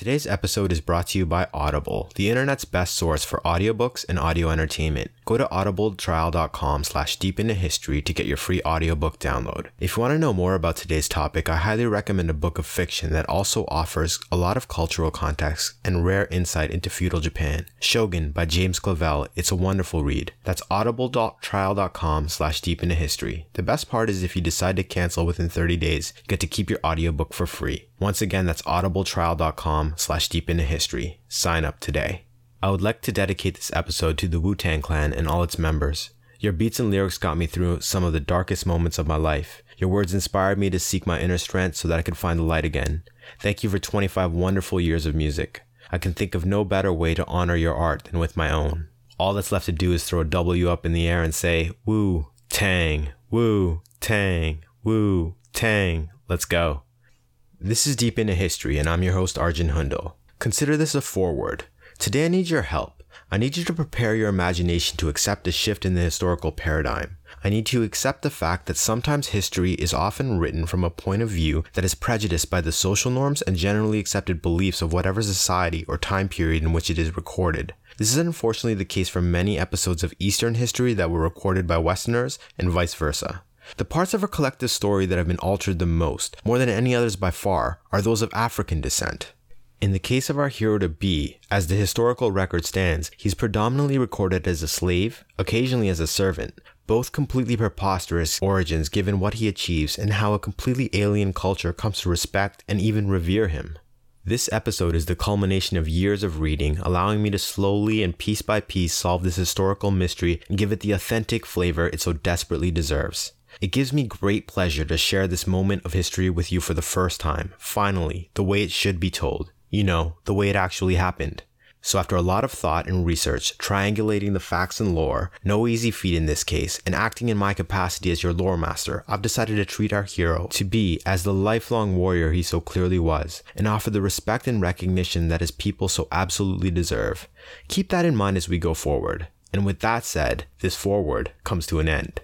Today's episode is brought to you by Audible, the internet's best source for audiobooks and audio entertainment. Go to audibletrial.com slash deep into history to get your free audiobook download. If you want to know more about today's topic, I highly recommend a book of fiction that also offers a lot of cultural context and rare insight into feudal Japan. Shogun by James Clavell. It's a wonderful read. That's audibletrial.com slash deep into history. The best part is if you decide to cancel within 30 days, you get to keep your audiobook for free. Once again, that's audibletrial.com slash deep into history. Sign up today. I would like to dedicate this episode to the Wu Tang Clan and all its members. Your beats and lyrics got me through some of the darkest moments of my life. Your words inspired me to seek my inner strength so that I could find the light again. Thank you for 25 wonderful years of music. I can think of no better way to honor your art than with my own. All that's left to do is throw a W up in the air and say, Woo, Tang, Woo, Tang, Woo, Tang. Let's go. This is Deep into History, and I'm your host, Arjun Hundal. Consider this a foreword. Today I need your help. I need you to prepare your imagination to accept a shift in the historical paradigm. I need you to accept the fact that sometimes history is often written from a point of view that is prejudiced by the social norms and generally accepted beliefs of whatever society or time period in which it is recorded. This is unfortunately the case for many episodes of Eastern history that were recorded by Westerners and vice versa. The parts of our collective story that have been altered the most, more than any others by far, are those of African descent. In the case of our hero to be, as the historical record stands, he's predominantly recorded as a slave, occasionally as a servant, both completely preposterous origins given what he achieves and how a completely alien culture comes to respect and even revere him. This episode is the culmination of years of reading, allowing me to slowly and piece by piece solve this historical mystery and give it the authentic flavor it so desperately deserves. It gives me great pleasure to share this moment of history with you for the first time, finally, the way it should be told. You know, the way it actually happened. So, after a lot of thought and research, triangulating the facts and lore, no easy feat in this case, and acting in my capacity as your lore master, I've decided to treat our hero to be as the lifelong warrior he so clearly was, and offer the respect and recognition that his people so absolutely deserve. Keep that in mind as we go forward. And with that said, this forward comes to an end.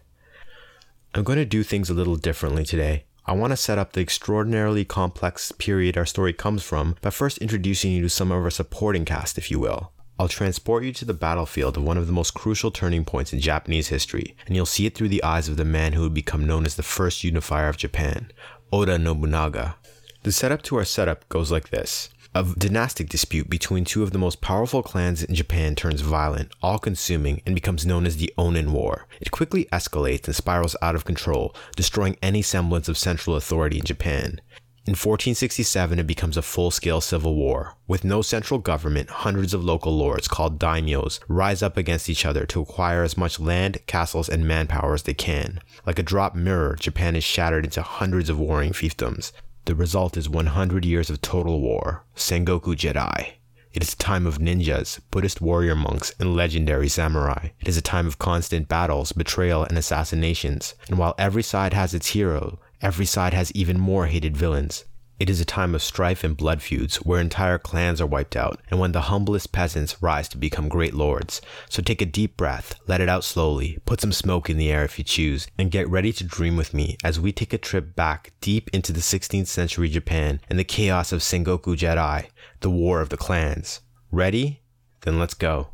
I'm going to do things a little differently today. I want to set up the extraordinarily complex period our story comes from by first introducing you to some of our supporting cast, if you will. I'll transport you to the battlefield of one of the most crucial turning points in Japanese history, and you'll see it through the eyes of the man who would become known as the first unifier of Japan, Oda Nobunaga. The setup to our setup goes like this. A dynastic dispute between two of the most powerful clans in Japan turns violent, all consuming, and becomes known as the Onin War. It quickly escalates and spirals out of control, destroying any semblance of central authority in Japan. In 1467, it becomes a full scale civil war. With no central government, hundreds of local lords, called daimyos, rise up against each other to acquire as much land, castles, and manpower as they can. Like a dropped mirror, Japan is shattered into hundreds of warring fiefdoms. The result is 100 years of total war, Sengoku Jidai. It is a time of ninjas, Buddhist warrior monks, and legendary samurai. It is a time of constant battles, betrayal, and assassinations. And while every side has its hero, every side has even more hated villains. It is a time of strife and blood feuds where entire clans are wiped out and when the humblest peasants rise to become great lords. So take a deep breath, let it out slowly, put some smoke in the air if you choose, and get ready to dream with me as we take a trip back deep into the 16th century Japan and the chaos of Sengoku Jidai, the war of the clans. Ready? Then let's go.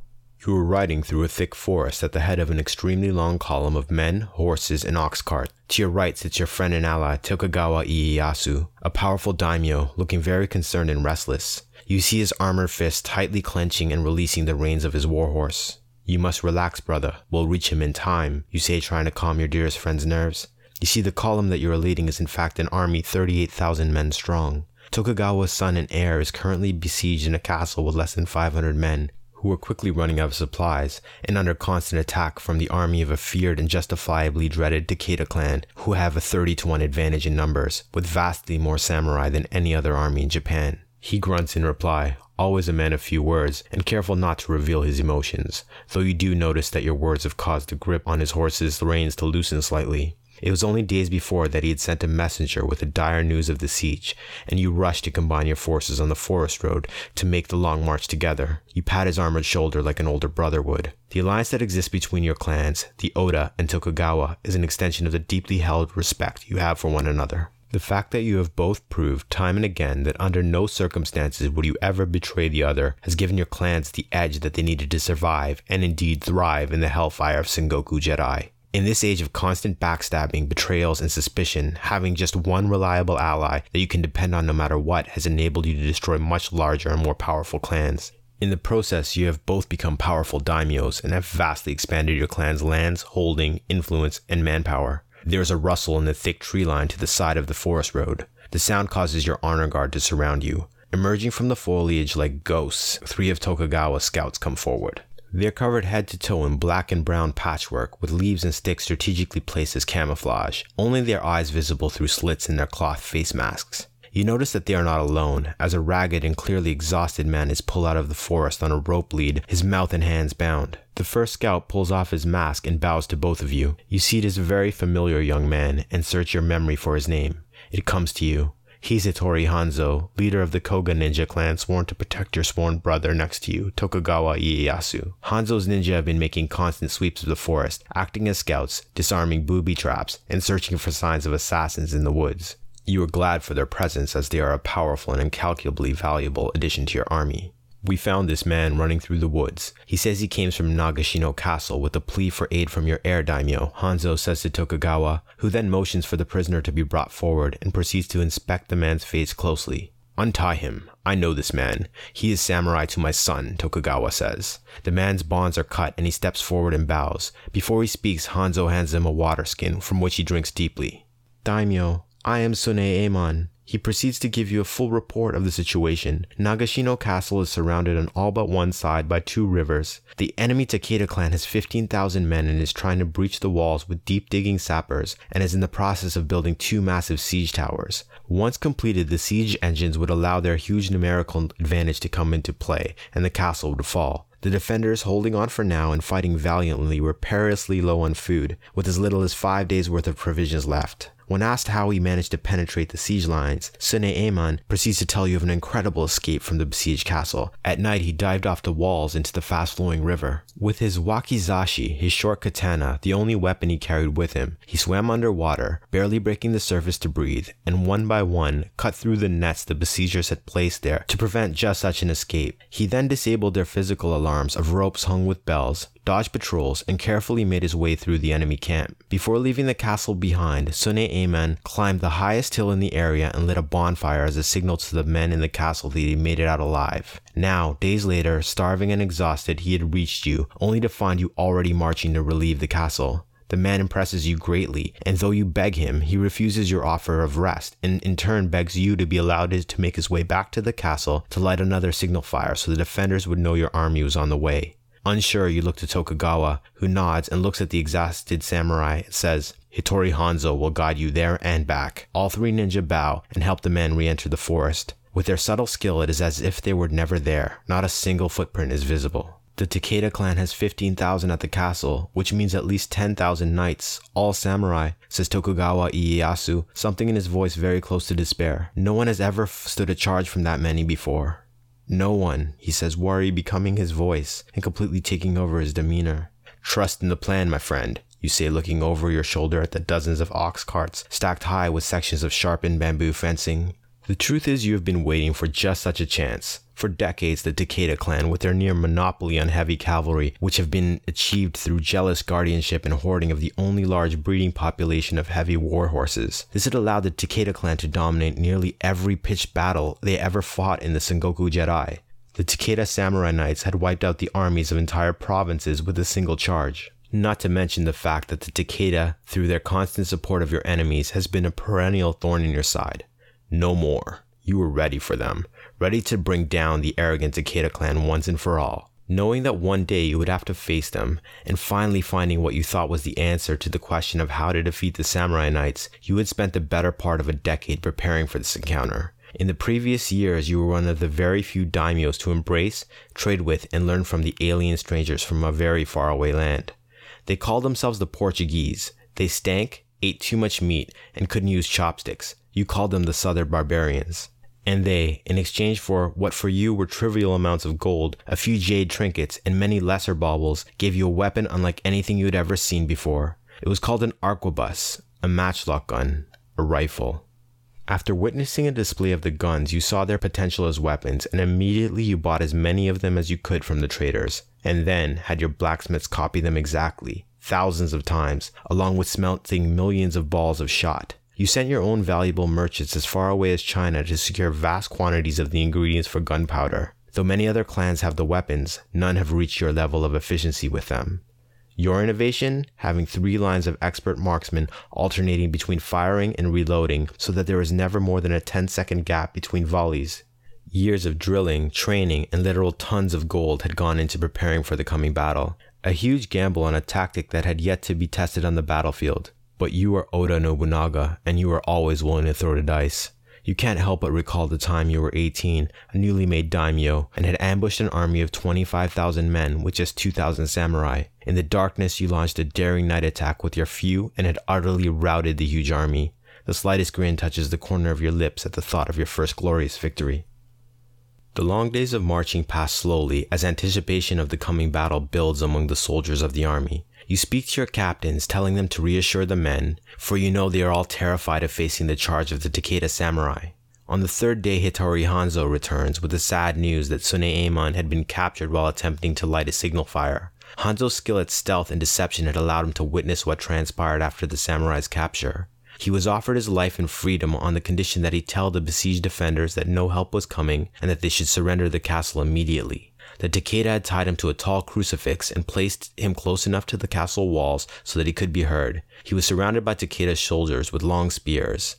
You were riding through a thick forest at the head of an extremely long column of men, horses, and ox carts. To your right sits your friend and ally Tokugawa Ieyasu, a powerful daimyo looking very concerned and restless. You see his armored fist tightly clenching and releasing the reins of his warhorse. You must relax, brother. We'll reach him in time, you say, trying to calm your dearest friend's nerves. You see, the column that you are leading is in fact an army 38,000 men strong. Tokugawa's son and heir is currently besieged in a castle with less than 500 men, who were quickly running out of supplies and under constant attack from the army of a feared and justifiably dreaded Takeda clan, who have a 30 to 1 advantage in numbers, with vastly more samurai than any other army in Japan. He grunts in reply, always a man of few words, and careful not to reveal his emotions, though you do notice that your words have caused the grip on his horse's reins to loosen slightly. It was only days before that he had sent a messenger with the dire news of the siege, and you rushed to combine your forces on the forest road to make the long march together. You pat his armored shoulder like an older brother would. The alliance that exists between your clans, the Oda and Tokugawa, is an extension of the deeply held respect you have for one another. The fact that you have both proved time and again that under no circumstances would you ever betray the other has given your clans the edge that they needed to survive and indeed thrive in the hellfire of Sengoku Jidai. In this age of constant backstabbing, betrayals, and suspicion, having just one reliable ally that you can depend on no matter what has enabled you to destroy much larger and more powerful clans. In the process, you have both become powerful daimyos and have vastly expanded your clan's lands, holding, influence, and manpower. There is a rustle in the thick tree line to the side of the forest road. The sound causes your honor guard to surround you. Emerging from the foliage like ghosts, three of Tokugawa's scouts come forward. They're covered head to toe in black and brown patchwork with leaves and sticks strategically placed as camouflage, only their eyes visible through slits in their cloth face masks. You notice that they are not alone, as a ragged and clearly exhausted man is pulled out of the forest on a rope lead, his mouth and hands bound. The first scout pulls off his mask and bows to both of you. You see it is a very familiar young man and search your memory for his name. It comes to you. He's Hanzo, leader of the Koga ninja clan sworn to protect your sworn brother next to you, Tokugawa Ieyasu. Hanzo's ninja have been making constant sweeps of the forest, acting as scouts, disarming booby traps, and searching for signs of assassins in the woods. You are glad for their presence as they are a powerful and incalculably valuable addition to your army. We found this man running through the woods. He says he came from Nagashino Castle with a plea for aid from your heir daimyo, Hanzo says to Tokugawa, who then motions for the prisoner to be brought forward and proceeds to inspect the man's face closely. Untie him. I know this man. He is samurai to my son, Tokugawa says. The man's bonds are cut and he steps forward and bows. Before he speaks, Hanzo hands him a water skin from which he drinks deeply. Daimyo, I am Sune he proceeds to give you a full report of the situation. Nagashino Castle is surrounded on all but one side by two rivers. The enemy Takeda clan has 15,000 men and is trying to breach the walls with deep digging sappers and is in the process of building two massive siege towers. Once completed, the siege engines would allow their huge numerical advantage to come into play and the castle would fall. The defenders, holding on for now and fighting valiantly, were perilously low on food, with as little as five days' worth of provisions left. When asked how he managed to penetrate the siege lines, Sune proceeds to tell you of an incredible escape from the besieged castle. At night, he dived off the walls into the fast flowing river. With his wakizashi, his short katana, the only weapon he carried with him, he swam underwater, barely breaking the surface to breathe, and one by one cut through the nets the besiegers had placed there to prevent just such an escape. He then disabled their physical alarms of ropes hung with bells, dodged patrols, and carefully made his way through the enemy camp. Before leaving the castle behind, Sune'emon climbed the highest hill in the area and lit a bonfire as a signal to the men in the castle that he made it out alive. Now, days later, starving and exhausted, he had reached you, only to find you already marching to relieve the castle. The man impresses you greatly, and though you beg him, he refuses your offer of rest, and in turn begs you to be allowed to make his way back to the castle to light another signal fire so the defenders would know your army was on the way. Unsure, you look to Tokugawa, who nods and looks at the exhausted samurai and says, Hattori Hanzo will guide you there and back. All three ninja bow and help the men re enter the forest. With their subtle skill, it is as if they were never there. Not a single footprint is visible. The Takeda clan has 15,000 at the castle, which means at least 10,000 knights, all samurai, says Tokugawa Ieyasu, something in his voice very close to despair. No one has ever stood a charge from that many before. No one, he says, worry becoming his voice and completely taking over his demeanor. Trust in the plan, my friend, you say, looking over your shoulder at the dozens of ox carts stacked high with sections of sharpened bamboo fencing. The truth is, you have been waiting for just such a chance. For decades, the Takeda clan, with their near monopoly on heavy cavalry, which have been achieved through jealous guardianship and hoarding of the only large breeding population of heavy war horses, this had allowed the Takeda clan to dominate nearly every pitched battle they ever fought in the Sengoku Jidai. The Takeda samurai knights had wiped out the armies of entire provinces with a single charge. Not to mention the fact that the Takeda, through their constant support of your enemies, has been a perennial thorn in your side. No more. You were ready for them ready to bring down the arrogant Takeda clan once and for all. Knowing that one day you would have to face them, and finally finding what you thought was the answer to the question of how to defeat the Samurai Knights, you had spent the better part of a decade preparing for this encounter. In the previous years, you were one of the very few daimyos to embrace, trade with, and learn from the alien strangers from a very faraway land. They called themselves the Portuguese. They stank, ate too much meat, and couldn't use chopsticks. You called them the Southern Barbarians and they, in exchange for what for you were trivial amounts of gold, a few jade trinkets, and many lesser baubles, gave you a weapon unlike anything you had ever seen before. It was called an arquebus, a matchlock gun, a rifle. After witnessing a display of the guns, you saw their potential as weapons, and immediately you bought as many of them as you could from the traders, and then had your blacksmiths copy them exactly, thousands of times, along with smelting millions of balls of shot. You sent your own valuable merchants as far away as China to secure vast quantities of the ingredients for gunpowder. Though many other clans have the weapons, none have reached your level of efficiency with them. Your innovation? Having three lines of expert marksmen alternating between firing and reloading so that there is never more than a 10 second gap between volleys. Years of drilling, training, and literal tons of gold had gone into preparing for the coming battle. A huge gamble on a tactic that had yet to be tested on the battlefield. But you are Oda Nobunaga, and you are always willing to throw the dice. You can't help but recall the time you were 18, a newly made daimyo, and had ambushed an army of 25,000 men with just 2,000 samurai. In the darkness, you launched a daring night attack with your few and had utterly routed the huge army. The slightest grin touches the corner of your lips at the thought of your first glorious victory. The long days of marching pass slowly as anticipation of the coming battle builds among the soldiers of the army. You speak to your captains, telling them to reassure the men, for you know they are all terrified of facing the charge of the Takeda samurai. On the third day, Hattori Hanzo returns with the sad news that Sune'emon had been captured while attempting to light a signal fire. Hanzo's skill at stealth and deception had allowed him to witness what transpired after the samurai's capture. He was offered his life and freedom on the condition that he tell the besieged defenders that no help was coming and that they should surrender the castle immediately that Takeda had tied him to a tall crucifix and placed him close enough to the castle walls so that he could be heard. He was surrounded by Takeda's soldiers with long spears.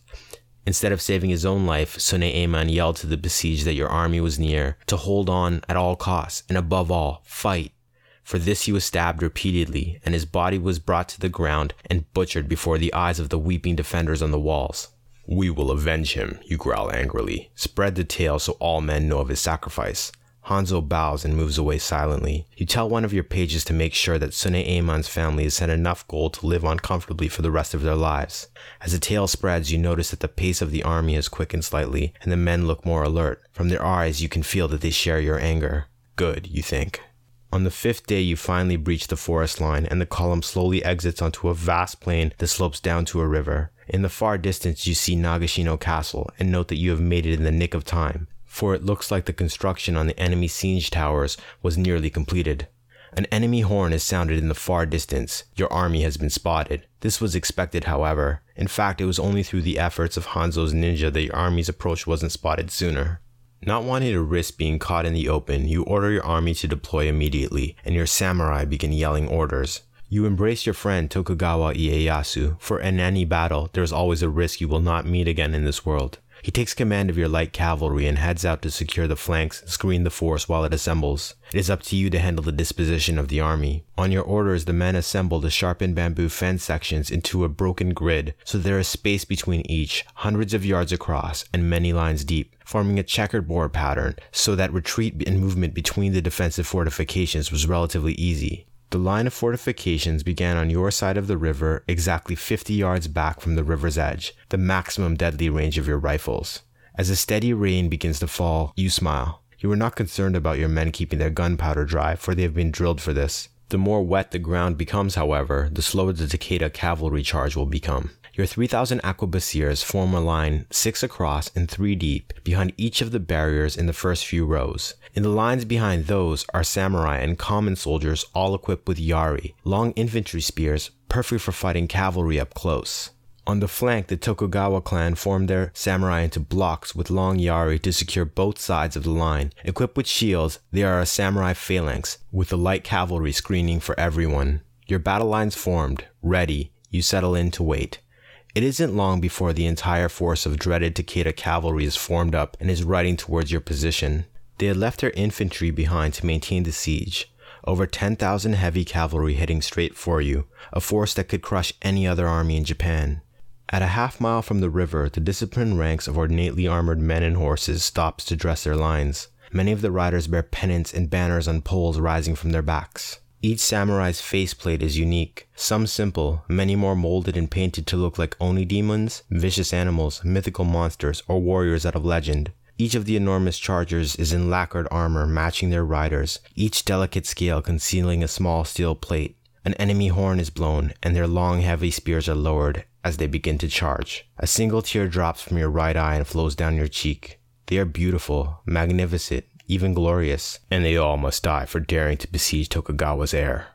Instead of saving his own life, Sune'emon yelled to the besieged that your army was near, to hold on at all costs, and above all, fight. For this he was stabbed repeatedly, and his body was brought to the ground and butchered before the eyes of the weeping defenders on the walls. We will avenge him, you growl angrily. Spread the tale so all men know of his sacrifice. Hanzo bows and moves away silently. You tell one of your pages to make sure that Sune'emon's family is sent enough gold to live on comfortably for the rest of their lives. As the tale spreads, you notice that the pace of the army has quickened slightly, and the men look more alert. From their eyes, you can feel that they share your anger. Good, you think. On the fifth day, you finally breach the forest line, and the column slowly exits onto a vast plain that slopes down to a river. In the far distance, you see Nagashino Castle, and note that you have made it in the nick of time for it looks like the construction on the enemy siege towers was nearly completed. An enemy horn is sounded in the far distance. Your army has been spotted. This was expected, however. In fact, it was only through the efforts of Hanzo's ninja that your army's approach wasn't spotted sooner. Not wanting to risk being caught in the open, you order your army to deploy immediately, and your samurai begin yelling orders. You embrace your friend Tokugawa Ieyasu, for in any battle, there is always a risk you will not meet again in this world. He takes command of your light cavalry and heads out to secure the flanks and screen the force while it assembles. It is up to you to handle the disposition of the army. On your orders, the men assemble the sharpened bamboo fence sections into a broken grid, so there is space between each, hundreds of yards across and many lines deep, forming a checkerboard pattern so that retreat and movement between the defensive fortifications was relatively easy. The line of fortifications began on your side of the river, exactly 50 yards back from the river's edge, the maximum deadly range of your rifles. As a steady rain begins to fall, you smile. You are not concerned about your men keeping their gunpowder dry, for they have been drilled for this. The more wet the ground becomes, however, the slower the Takeda cavalry charge will become. Your 3,000 arquebusiers form a line six across and three deep behind each of the barriers in the first few rows. In the lines behind those are samurai and common soldiers all equipped with yari, long infantry spears perfect for fighting cavalry up close. On the flank, the Tokugawa clan formed their samurai into blocks with long yari to secure both sides of the line. Equipped with shields, they are a samurai phalanx, with the light cavalry screening for everyone. Your battle lines formed, ready, you settle in to wait. It isn't long before the entire force of dreaded Takeda cavalry is formed up and is riding towards your position. They had left their infantry behind to maintain the siege. Over 10,000 heavy cavalry heading straight for you, a force that could crush any other army in Japan. At a half mile from the river, the disciplined ranks of ornately armored men and horses stops to dress their lines. Many of the riders bear pennants and banners on poles rising from their backs. Each samurai's faceplate is unique, some simple, many more molded and painted to look like oni demons, vicious animals, mythical monsters, or warriors out of legend. Each of the enormous chargers is in lacquered armor matching their riders, each delicate scale concealing a small steel plate. An enemy horn is blown, and their long, heavy spears are lowered, as they begin to charge. A single tear drops from your right eye and flows down your cheek. They are beautiful, magnificent, even glorious, and they all must die for daring to besiege Tokugawa's heir.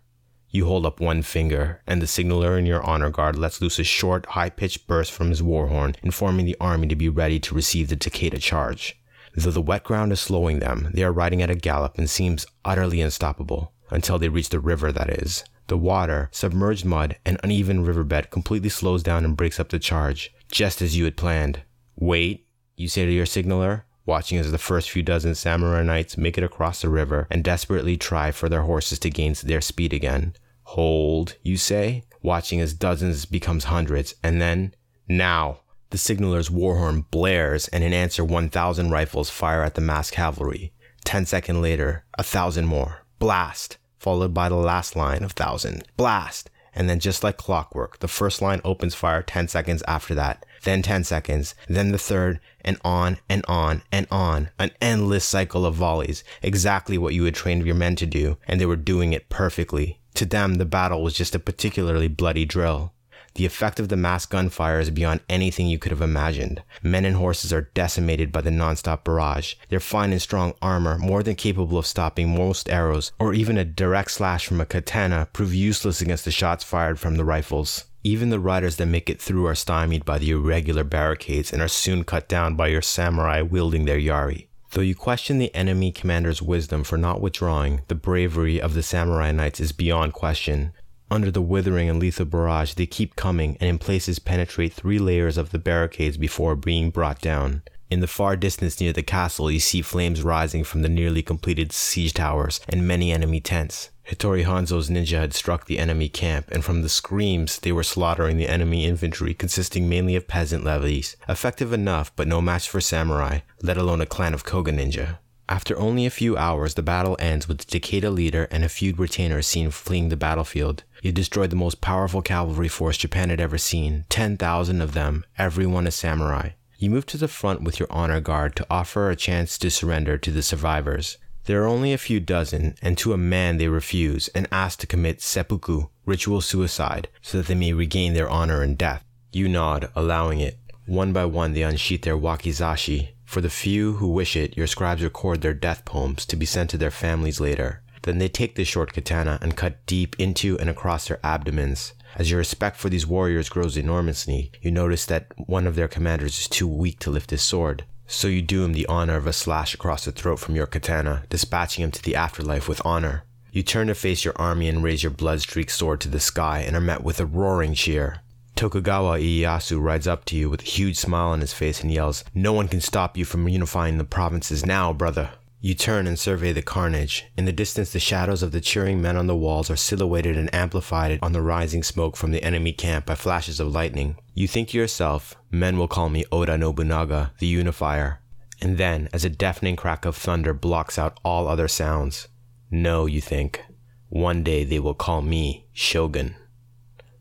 You hold up one finger, and the signaler in your honor guard lets loose a short, high pitched burst from his war horn, informing the army to be ready to receive the Takeda charge. Though the wet ground is slowing them, they are riding at a gallop and seems utterly unstoppable, until they reach the river, that is. The water, submerged mud, and uneven riverbed completely slows down and breaks up the charge, just as you had planned. Wait, you say to your signaler, watching as the first few dozen samurai knights make it across the river and desperately try for their horses to gain their speed again. Hold, you say, watching as dozens becomes hundreds, and then, now, the signaler's war horn blares, and in answer, 1,000 rifles fire at the massed cavalry. Ten seconds later, a thousand more. Blast! Followed by the last line of thousand. Blast! And then, just like clockwork, the first line opens fire 10 seconds after that then 10 seconds, then the third, and on and on and on. An endless cycle of volleys, exactly what you had trained your men to do, and they were doing it perfectly. To them, the battle was just a particularly bloody drill. The effect of the mass gunfire is beyond anything you could have imagined. Men and horses are decimated by the nonstop barrage. Their fine and strong armor, more than capable of stopping most arrows, or even a direct slash from a katana, prove useless against the shots fired from the rifles. Even the riders that make it through are stymied by the irregular barricades and are soon cut down by your samurai wielding their yari. Though you question the enemy commander's wisdom for not withdrawing, the bravery of the samurai knights is beyond question. Under the withering and lethal barrage, they keep coming and in places penetrate three layers of the barricades before being brought down. In the far distance near the castle, you see flames rising from the nearly completed siege towers and many enemy tents. Hattori Hanzo's ninja had struck the enemy camp, and from the screams, they were slaughtering the enemy infantry consisting mainly of peasant levies. Effective enough, but no match for samurai, let alone a clan of Koga ninja. After only a few hours, the battle ends with the Takeda leader and a few retainers seen fleeing the battlefield. You destroyed the most powerful cavalry force Japan had ever seen, 10,000 of them, every one a samurai. You move to the front with your honor guard to offer a chance to surrender to the survivors. There are only a few dozen, and to a man they refuse and ask to commit seppuku, ritual suicide, so that they may regain their honor in death. You nod, allowing it. One by one they unsheath their wakizashi. For the few who wish it, your scribes record their death poems to be sent to their families later. Then they take the short katana and cut deep into and across their abdomens. As your respect for these warriors grows enormously, you notice that one of their commanders is too weak to lift his sword. So you do him the honor of a slash across the throat from your katana, dispatching him to the afterlife with honor. You turn to face your army and raise your blood-streaked sword to the sky and are met with a roaring cheer. Tokugawa Ieyasu rides up to you with a huge smile on his face and yells, No one can stop you from unifying the provinces now, brother. You turn and survey the carnage. In the distance, the shadows of the cheering men on the walls are silhouetted and amplified on the rising smoke from the enemy camp by flashes of lightning. You think to yourself, men will call me Oda Nobunaga, the unifier. And then, as a deafening crack of thunder blocks out all other sounds, no, you think, one day they will call me Shogun.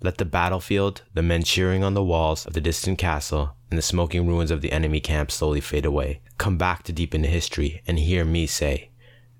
Let the battlefield, the men cheering on the walls of the distant castle, and the smoking ruins of the enemy camp slowly fade away. Come back to deep into history and hear me say,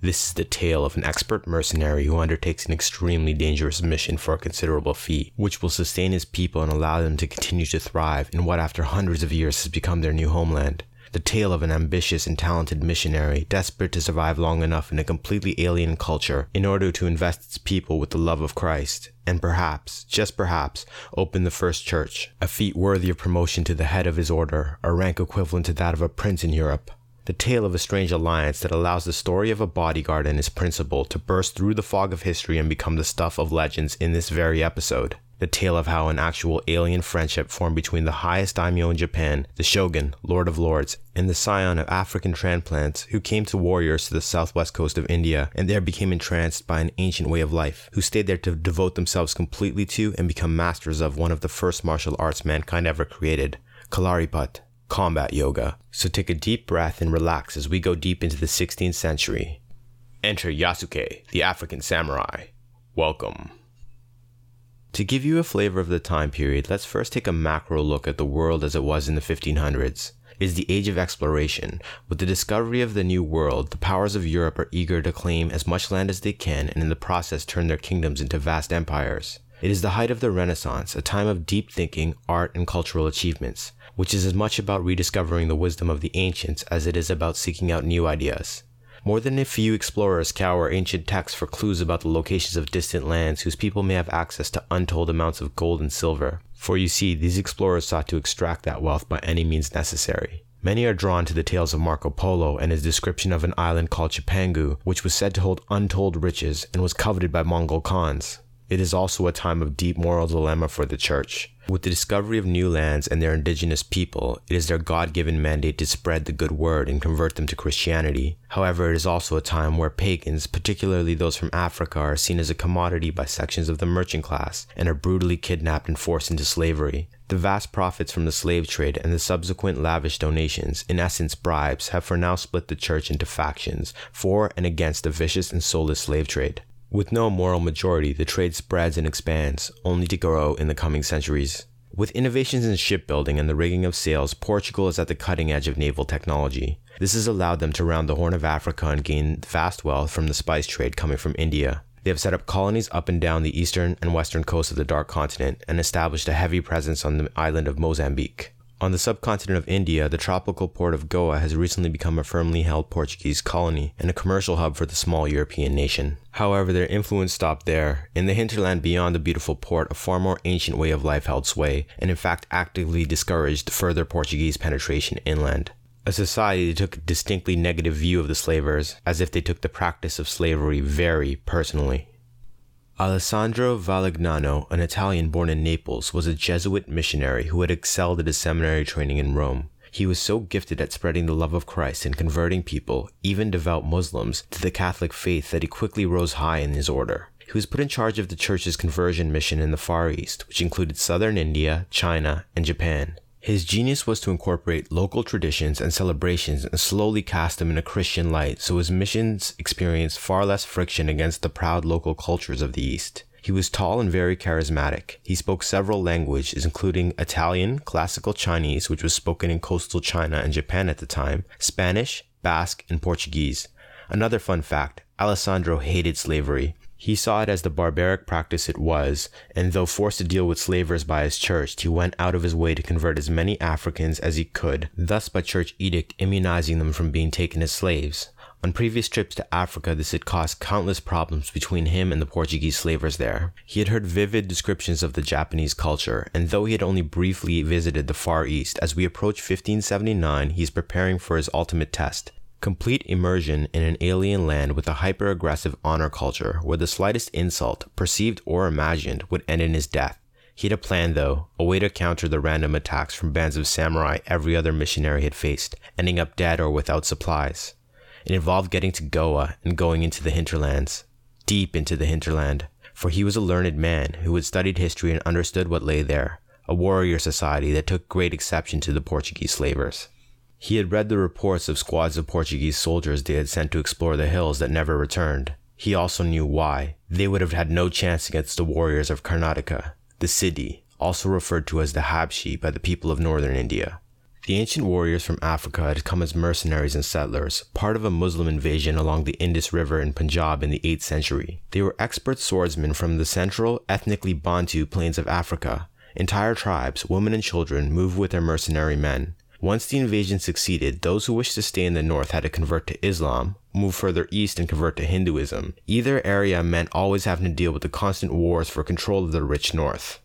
this is the tale of an expert mercenary who undertakes an extremely dangerous mission for a considerable fee, which will sustain his people and allow them to continue to thrive in what after hundreds of years has become their new homeland the tale of an ambitious and talented missionary desperate to survive long enough in a completely alien culture in order to invest its people with the love of Christ, and perhaps, just perhaps, open the first church, a feat worthy of promotion to the head of his order, a rank equivalent to that of a prince in Europe. The tale of a strange alliance that allows the story of a bodyguard and his principal to burst through the fog of history and become the stuff of legends in this very episode the tale of how an actual alien friendship formed between the highest daimyo in Japan, the shogun, lord of lords, and the scion of African transplants who came to warriors to the southwest coast of India and there became entranced by an ancient way of life, who stayed there to devote themselves completely to and become masters of one of the first martial arts mankind ever created, Kalaripat, combat yoga. So take a deep breath and relax as we go deep into the 16th century. Enter Yasuke, the African samurai. Welcome. To give you a flavor of the time period, let's first take a macro look at the world as it was in the 1500s. It is the age of exploration. With the discovery of the New World, the powers of Europe are eager to claim as much land as they can and in the process turn their kingdoms into vast empires. It is the height of the Renaissance, a time of deep thinking, art, and cultural achievements, which is as much about rediscovering the wisdom of the ancients as it is about seeking out new ideas. More than a few explorers scour ancient texts for clues about the locations of distant lands whose people may have access to untold amounts of gold and silver. For you see, these explorers sought to extract that wealth by any means necessary. Many are drawn to the tales of Marco Polo and his description of an island called Cipangu, which was said to hold untold riches and was coveted by Mongol Khans. It is also a time of deep moral dilemma for the church. With the discovery of new lands and their indigenous people, it is their God given mandate to spread the good word and convert them to Christianity. However, it is also a time where pagans, particularly those from Africa, are seen as a commodity by sections of the merchant class and are brutally kidnapped and forced into slavery. The vast profits from the slave trade and the subsequent lavish donations, in essence bribes, have for now split the church into factions for and against the vicious and soulless slave trade. With no moral majority, the trade spreads and expands, only to grow in the coming centuries. With innovations in shipbuilding and the rigging of sails, Portugal is at the cutting edge of naval technology. This has allowed them to round the Horn of Africa and gain vast wealth from the spice trade coming from India. They have set up colonies up and down the eastern and western coasts of the Dark Continent and established a heavy presence on the island of Mozambique. On the subcontinent of India, the tropical port of Goa has recently become a firmly held Portuguese colony and a commercial hub for the small European nation. However, their influence stopped there. In the hinterland beyond the beautiful port, a far more ancient way of life held sway, and in fact actively discouraged further Portuguese penetration inland. A society that took a distinctly negative view of the slavers, as if they took the practice of slavery very personally. Alessandro Valignano, an Italian born in Naples, was a Jesuit missionary who had excelled at his seminary training in Rome. He was so gifted at spreading the love of Christ and converting people, even devout Muslims, to the Catholic faith that he quickly rose high in his order. He was put in charge of the church's conversion mission in the Far East, which included southern India, China, and Japan. His genius was to incorporate local traditions and celebrations and slowly cast them in a Christian light so his missions experienced far less friction against the proud local cultures of the East. He was tall and very charismatic. He spoke several languages, including Italian, classical Chinese, which was spoken in coastal China and Japan at the time, Spanish, Basque, and Portuguese. Another fun fact Alessandro hated slavery. He saw it as the barbaric practice it was, and though forced to deal with slavers by his church, he went out of his way to convert as many Africans as he could, thus by church edict immunizing them from being taken as slaves. On previous trips to Africa, this had caused countless problems between him and the Portuguese slavers there. He had heard vivid descriptions of the Japanese culture, and though he had only briefly visited the Far East, as we approach 1579, he is preparing for his ultimate test Complete immersion in an alien land with a hyper aggressive honor culture where the slightest insult, perceived or imagined, would end in his death. He had a plan, though, a way to counter the random attacks from bands of samurai every other missionary had faced, ending up dead or without supplies. It involved getting to Goa and going into the hinterlands, deep into the hinterland, for he was a learned man who had studied history and understood what lay there, a warrior society that took great exception to the Portuguese slavers. He had read the reports of squads of Portuguese soldiers they had sent to explore the hills that never returned. He also knew why. They would have had no chance against the warriors of Karnataka, the Siddhi, also referred to as the Habshi by the people of northern India. The ancient warriors from Africa had come as mercenaries and settlers, part of a Muslim invasion along the Indus River in Punjab in the 8th century. They were expert swordsmen from the central, ethnically Bantu plains of Africa. Entire tribes, women and children, moved with their mercenary men. Once the invasion succeeded, those who wished to stay in the north had to convert to Islam, move further east, and convert to Hinduism. Either area meant always having to deal with the constant wars for control of the rich north.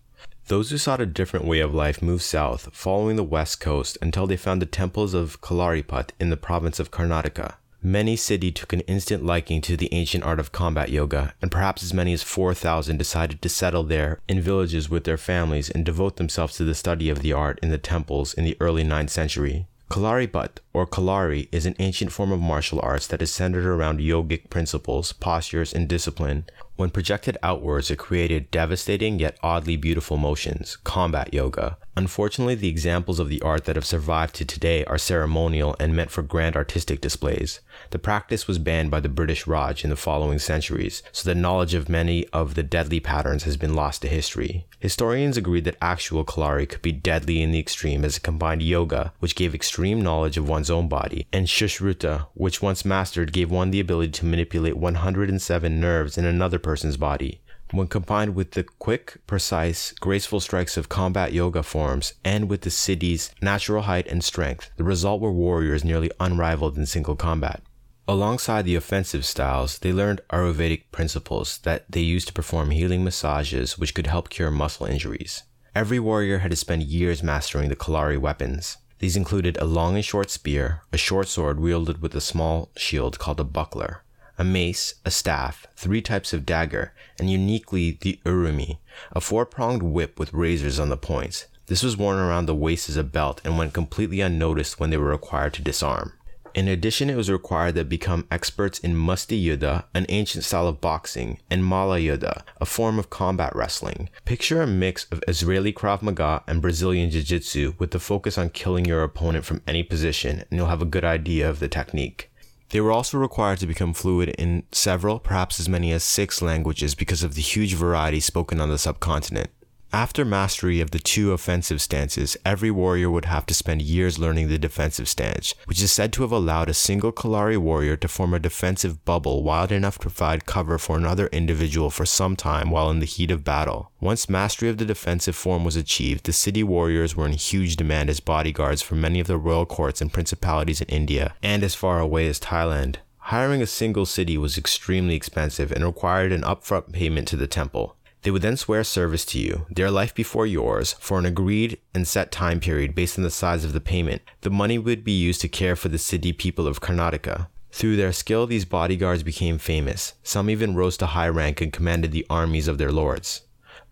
Those who sought a different way of life moved south, following the west coast until they found the temples of Kalaripat in the province of Karnataka. Many Siddhi took an instant liking to the ancient art of combat yoga, and perhaps as many as 4,000 decided to settle there in villages with their families and devote themselves to the study of the art in the temples in the early 9th century. Kalaripat, or Kalari, is an ancient form of martial arts that is centered around yogic principles, postures, and discipline, when projected outwards, it created devastating yet oddly beautiful motions, combat yoga. Unfortunately, the examples of the art that have survived to today are ceremonial and meant for grand artistic displays. The practice was banned by the British Raj in the following centuries, so the knowledge of many of the deadly patterns has been lost to history. Historians agreed that actual Kalari could be deadly in the extreme as it combined yoga, which gave extreme knowledge of one's own body, and Shushruta, which once mastered gave one the ability to manipulate 107 nerves in another person's body. When combined with the quick, precise, graceful strikes of combat yoga forms and with the Siddhi's natural height and strength, the result were warriors nearly unrivaled in single combat. Alongside the offensive styles, they learned Ayurvedic principles that they used to perform healing massages which could help cure muscle injuries. Every warrior had to spend years mastering the Kalari weapons. These included a long and short spear, a short sword wielded with a small shield called a buckler, a mace, a staff, three types of dagger, and uniquely the urumi, a four pronged whip with razors on the points. This was worn around the waist as a belt and went completely unnoticed when they were required to disarm. In addition, it was required that become experts in Musti Yuddha, an ancient style of boxing, and Malla Yuddha, a form of combat wrestling. Picture a mix of Israeli Krav Maga and Brazilian Jiu Jitsu with the focus on killing your opponent from any position, and you'll have a good idea of the technique. They were also required to become fluent in several, perhaps as many as six languages because of the huge variety spoken on the subcontinent. After mastery of the two offensive stances, every warrior would have to spend years learning the defensive stance, which is said to have allowed a single Kalari warrior to form a defensive bubble wide enough to provide cover for another individual for some time while in the heat of battle. Once mastery of the defensive form was achieved, the Siddhi warriors were in huge demand as bodyguards for many of the royal courts and principalities in India and as far away as Thailand. Hiring a single Siddhi was extremely expensive and required an upfront payment to the temple. They would then swear service to you, their life before yours, for an agreed and set time period based on the size of the payment. The money would be used to care for the Siddhi people of Karnataka. Through their skill, these bodyguards became famous. Some even rose to high rank and commanded the armies of their lords.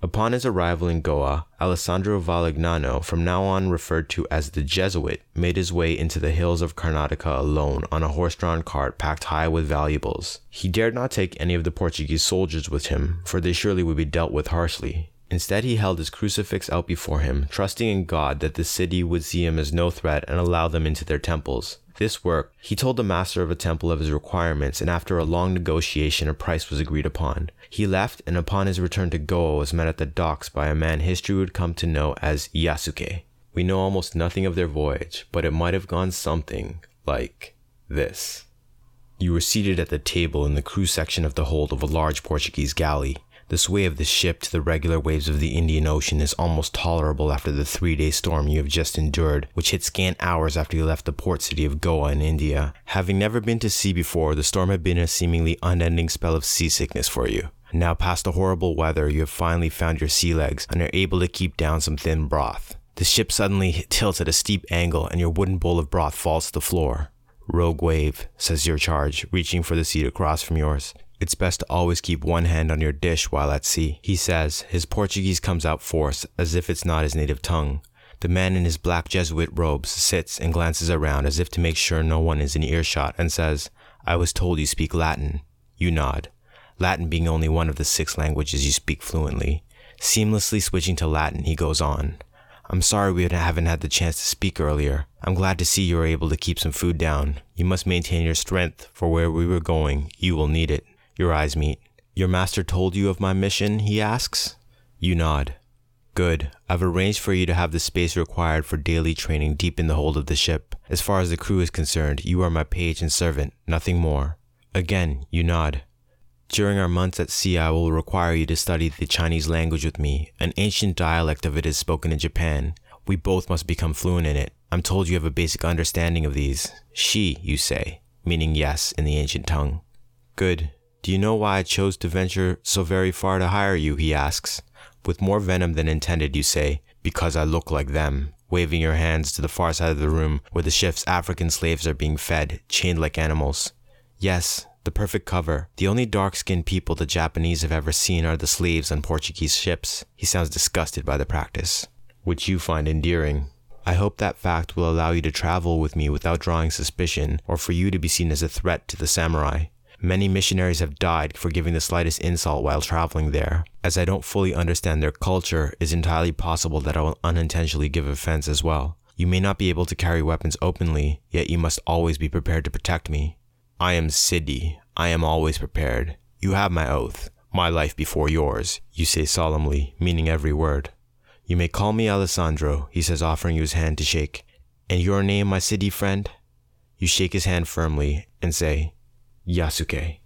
Upon his arrival in Goa, Alessandro Valignano, from now on referred to as the Jesuit, made his way into the hills of Karnataka alone on a horse drawn cart packed high with valuables. He dared not take any of the Portuguese soldiers with him, for they surely would be dealt with harshly. Instead, he held his crucifix out before him, trusting in God that the Siddhi would see him as no threat and allow them into their temples. This work, he told the master of a temple of his requirements, and after a long negotiation, a price was agreed upon. He left, and upon his return to Goa was met at the docks by a man history would come to know as Yasuke. We know almost nothing of their voyage, but it might have gone something like this. You were seated at the table in the crew section of the hold of a large Portuguese galley. The sway of the ship to the regular waves of the Indian Ocean is almost tolerable after the three day storm you have just endured, which hit scant hours after you left the port city of Goa in India. Having never been to sea before, the storm had been a seemingly unending spell of seasickness for you. Now, past the horrible weather, you have finally found your sea legs and are able to keep down some thin broth. The ship suddenly tilts at a steep angle, and your wooden bowl of broth falls to the floor. Rogue wave, says your charge, reaching for the seat across from yours. It's best to always keep one hand on your dish while at sea, he says. His Portuguese comes out forced, as if it's not his native tongue. The man in his black Jesuit robes sits and glances around as if to make sure no one is in earshot and says, I was told you speak Latin. You nod. Latin being only one of the six languages you speak fluently. Seamlessly switching to Latin, he goes on. I'm sorry we haven't had the chance to speak earlier. I'm glad to see you are able to keep some food down. You must maintain your strength, for where we were going, you will need it. Your eyes meet. Your master told you of my mission? he asks. You nod. Good. I've arranged for you to have the space required for daily training deep in the hold of the ship. As far as the crew is concerned, you are my page and servant, nothing more. Again, you nod. During our months at sea, I will require you to study the Chinese language with me. An ancient dialect of it is spoken in Japan. We both must become fluent in it. I'm told you have a basic understanding of these. She, you say, meaning yes in the ancient tongue. Good. Do you know why I chose to venture so very far to hire you? he asks. With more venom than intended, you say, Because I look like them, waving your hands to the far side of the room where the ship's African slaves are being fed, chained like animals. Yes, the perfect cover. The only dark skinned people the Japanese have ever seen are the slaves on Portuguese ships. He sounds disgusted by the practice, which you find endearing. I hope that fact will allow you to travel with me without drawing suspicion, or for you to be seen as a threat to the samurai. Many missionaries have died for giving the slightest insult while traveling there. As I don't fully understand their culture, it's entirely possible that I will unintentionally give offense as well. You may not be able to carry weapons openly, yet you must always be prepared to protect me. I am Siddhi. I am always prepared. You have my oath. My life before yours, you say solemnly, meaning every word. You may call me Alessandro, he says, offering you his hand to shake. And your name, my Siddhi friend? You shake his hand firmly and say, Yasuke.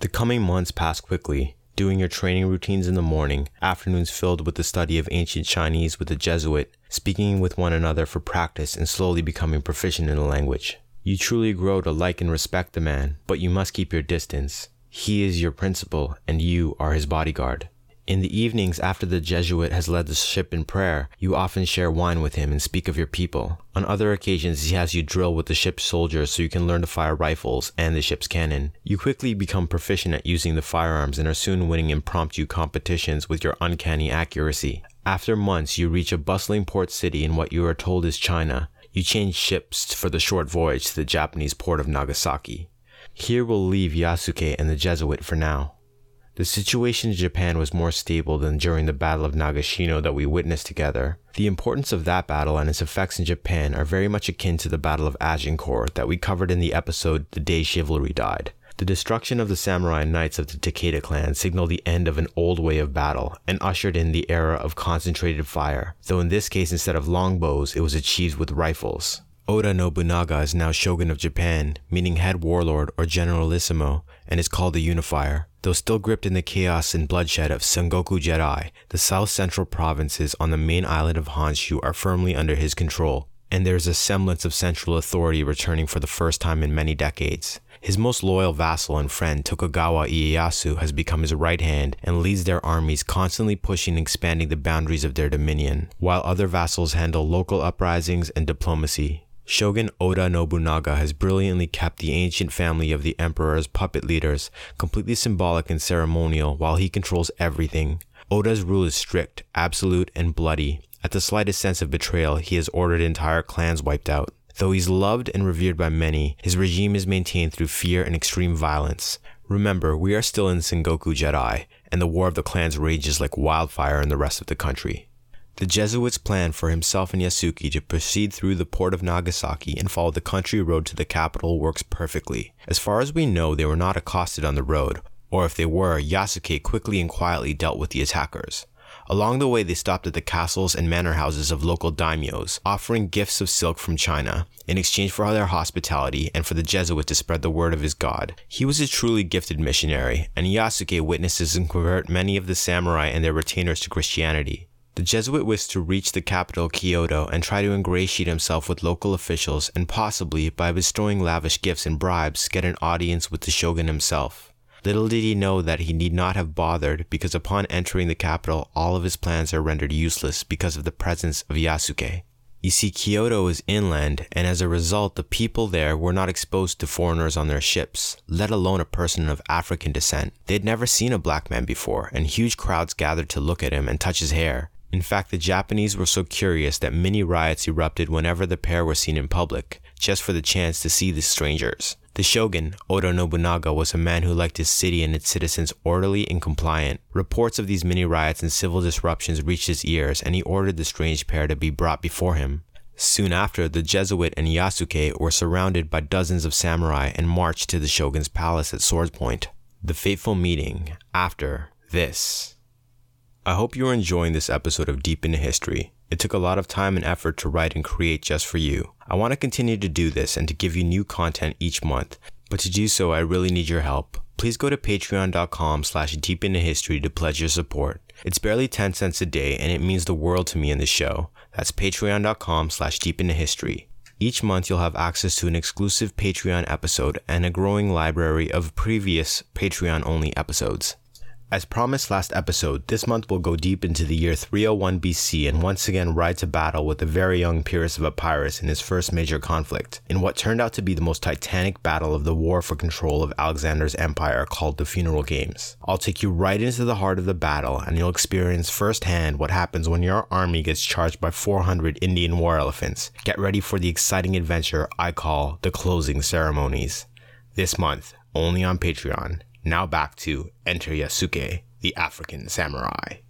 The coming months pass quickly. doing your training routines in the morning, afternoons filled with the study of ancient Chinese with a Jesuit, speaking with one another for practice, and slowly becoming proficient in the language. You truly grow to like and respect the man, but you must keep your distance. He is your principal, and you are his bodyguard. In the evenings, after the Jesuit has led the ship in prayer, you often share wine with him and speak of your people. On other occasions, he has you drill with the ship's soldiers so you can learn to fire rifles and the ship's cannon. You quickly become proficient at using the firearms and are soon winning impromptu competitions with your uncanny accuracy. After months, you reach a bustling port city in what you are told is China. You change ships for the short voyage to the Japanese port of Nagasaki. Here we'll leave Yasuke and the Jesuit for now. The situation in Japan was more stable than during the Battle of Nagashino that we witnessed together. The importance of that battle and its effects in Japan are very much akin to the Battle of Agincourt that we covered in the episode The Day Chivalry Died. The destruction of the samurai knights of the Takeda clan signaled the end of an old way of battle and ushered in the era of concentrated fire, though in this case instead of longbows it was achieved with rifles. Oda Nobunaga is now shogun of Japan, meaning head warlord or generalissimo, and is called the unifier. Though still gripped in the chaos and bloodshed of Sengoku Jidai, the south central provinces on the main island of Honshu are firmly under his control, and there is a semblance of central authority returning for the first time in many decades. His most loyal vassal and friend Tokugawa Ieyasu has become his right hand and leads their armies, constantly pushing and expanding the boundaries of their dominion, while other vassals handle local uprisings and diplomacy. Shogun Oda Nobunaga has brilliantly kept the ancient family of the emperor's puppet leaders completely symbolic and ceremonial while he controls everything. Oda's rule is strict, absolute, and bloody. At the slightest sense of betrayal, he has ordered entire clans wiped out. Though he's loved and revered by many, his regime is maintained through fear and extreme violence. Remember, we are still in Sengoku Jidai, and the war of the clans rages like wildfire in the rest of the country. The Jesuits planned for himself and Yasuke to proceed through the port of Nagasaki and follow the country road to the capital works perfectly. As far as we know, they were not accosted on the road, or if they were, Yasuke quickly and quietly dealt with the attackers. Along the way, they stopped at the castles and manor houses of local daimyos, offering gifts of silk from China in exchange for their hospitality and for the Jesuit to spread the word of his God. He was a truly gifted missionary, and Yasuke witnesses and convert many of the samurai and their retainers to Christianity. The Jesuit wished to reach the capital Kyoto and try to ingratiate himself with local officials and possibly, by bestowing lavish gifts and bribes, get an audience with the shogun himself. Little did he know that he need not have bothered because upon entering the capital, all of his plans are rendered useless because of the presence of Yasuke. You see, Kyoto is inland, and as a result, the people there were not exposed to foreigners on their ships, let alone a person of African descent. They had never seen a black man before, and huge crowds gathered to look at him and touch his hair. In fact, the Japanese were so curious that many riots erupted whenever the pair were seen in public, just for the chance to see the strangers. The shogun, Oda Nobunaga, was a man who liked his city and its citizens orderly and compliant. Reports of these mini riots and civil disruptions reached his ears, and he ordered the strange pair to be brought before him. Soon after, the Jesuit and Yasuke were surrounded by dozens of samurai and marched to the shogun's palace at Swords Point. The fateful meeting after this. I hope you are enjoying this episode of Deep into History. It took a lot of time and effort to write and create just for you. I want to continue to do this and to give you new content each month, but to do so, I really need your help. Please go to patreon.com slash deepintohistory to pledge your support. It's barely 10 cents a day and it means the world to me and the show. That's patreon.com slash deepintohistory. Each month, you'll have access to an exclusive Patreon episode and a growing library of previous Patreon only episodes. As promised last episode, this month we'll go deep into the year 301 BC and once again ride to battle with the very young Pyrrhus of Epirus in his first major conflict, in what turned out to be the most titanic battle of the war for control of Alexander's empire called the Funeral Games. I'll take you right into the heart of the battle and you'll experience firsthand what happens when your army gets charged by 400 Indian war elephants. Get ready for the exciting adventure I call the closing ceremonies. This month, only on Patreon. Now back to Enter Yasuke, the African samurai.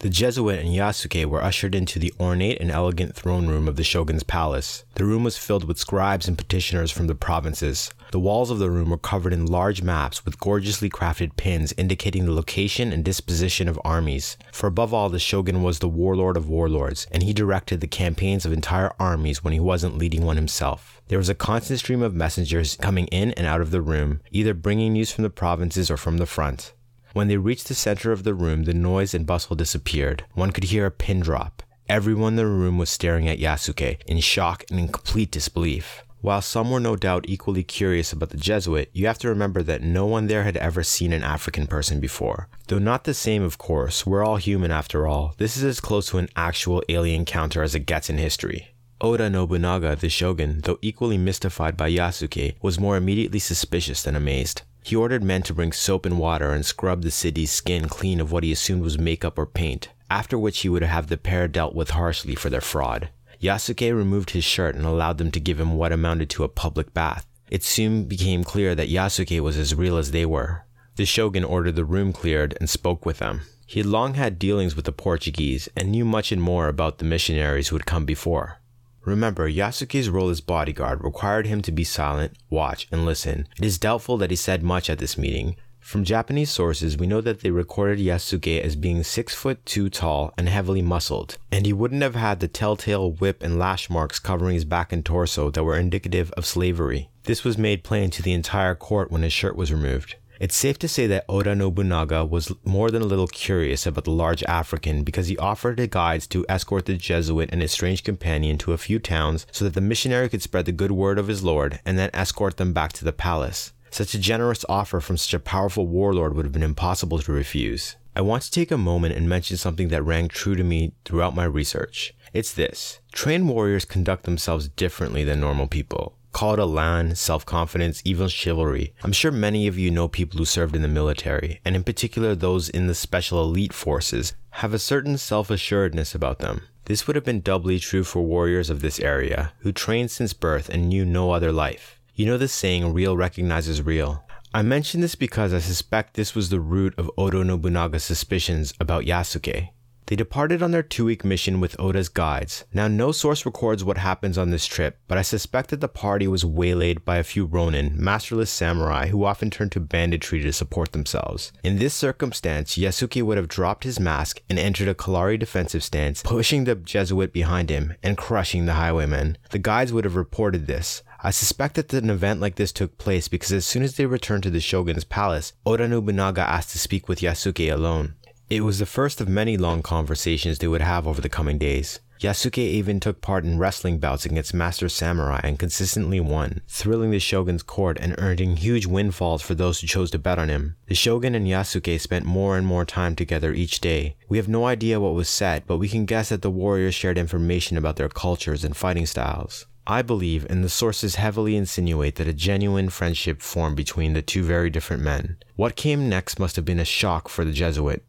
The Jesuit and Yasuke were ushered into the ornate and elegant throne room of the shogun's palace. The room was filled with scribes and petitioners from the provinces. The walls of the room were covered in large maps with gorgeously crafted pins indicating the location and disposition of armies. For above all, the shogun was the warlord of warlords, and he directed the campaigns of entire armies when he wasn't leading one himself. There was a constant stream of messengers coming in and out of the room, either bringing news from the provinces or from the front. When they reached the center of the room, the noise and bustle disappeared. One could hear a pin drop. Everyone in the room was staring at Yasuke in shock and in complete disbelief. While some were no doubt equally curious about the Jesuit, you have to remember that no one there had ever seen an African person before. Though not the same, of course, we're all human after all, this is as close to an actual alien encounter as it gets in history. Oda Nobunaga, the shogun, though equally mystified by Yasuke, was more immediately suspicious than amazed. He ordered men to bring soap and water and scrub the Siddhi's skin clean of what he assumed was makeup or paint, after which he would have the pair dealt with harshly for their fraud. Yasuke removed his shirt and allowed them to give him what amounted to a public bath. It soon became clear that Yasuke was as real as they were. The shogun ordered the room cleared and spoke with them. He had long had dealings with the Portuguese and knew much and more about the missionaries who had come before. Remember, Yasuke's role as bodyguard required him to be silent, watch, and listen. It is doubtful that he said much at this meeting, from Japanese sources, we know that they recorded Yasuke as being 6 foot 2 tall and heavily muscled, and he wouldn't have had the telltale whip and lash marks covering his back and torso that were indicative of slavery. This was made plain to the entire court when his shirt was removed. It's safe to say that Oda Nobunaga was more than a little curious about the large African because he offered the guides to escort the Jesuit and his strange companion to a few towns so that the missionary could spread the good word of his lord and then escort them back to the palace. Such a generous offer from such a powerful warlord would have been impossible to refuse. I want to take a moment and mention something that rang true to me throughout my research. It's this trained warriors conduct themselves differently than normal people. Call it elan, self confidence, even chivalry. I'm sure many of you know people who served in the military, and in particular those in the special elite forces, have a certain self assuredness about them. This would have been doubly true for warriors of this area, who trained since birth and knew no other life. You know the saying, real recognizes real. I mention this because I suspect this was the root of Oda Nobunaga's suspicions about Yasuke. They departed on their two week mission with Oda's guides. Now, no source records what happens on this trip, but I suspect that the party was waylaid by a few ronin, masterless samurai, who often turned to banditry to support themselves. In this circumstance, Yasuke would have dropped his mask and entered a Kalari defensive stance, pushing the Jesuit behind him and crushing the highwaymen. The guides would have reported this, I suspect that an event like this took place because as soon as they returned to the shogun's palace, Oda Nobunaga asked to speak with Yasuke alone. It was the first of many long conversations they would have over the coming days. Yasuke even took part in wrestling bouts against master samurai and consistently won, thrilling the shogun's court and earning huge windfalls for those who chose to bet on him. The shogun and Yasuke spent more and more time together each day. We have no idea what was said, but we can guess that the warriors shared information about their cultures and fighting styles. I believe, and the sources heavily insinuate, that a genuine friendship formed between the two very different men. What came next must have been a shock for the Jesuit.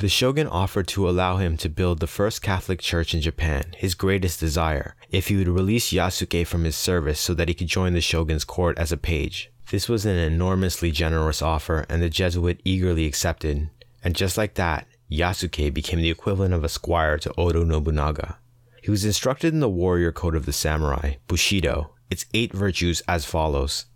The shogun offered to allow him to build the first Catholic church in Japan, his greatest desire, if he would release Yasuke from his service so that he could join the shogun's court as a page. This was an enormously generous offer, and the Jesuit eagerly accepted. And just like that, Yasuke became the equivalent of a squire to Oda Nobunaga. He was instructed in the warrior code of the samurai, Bushido, its eight virtues as follows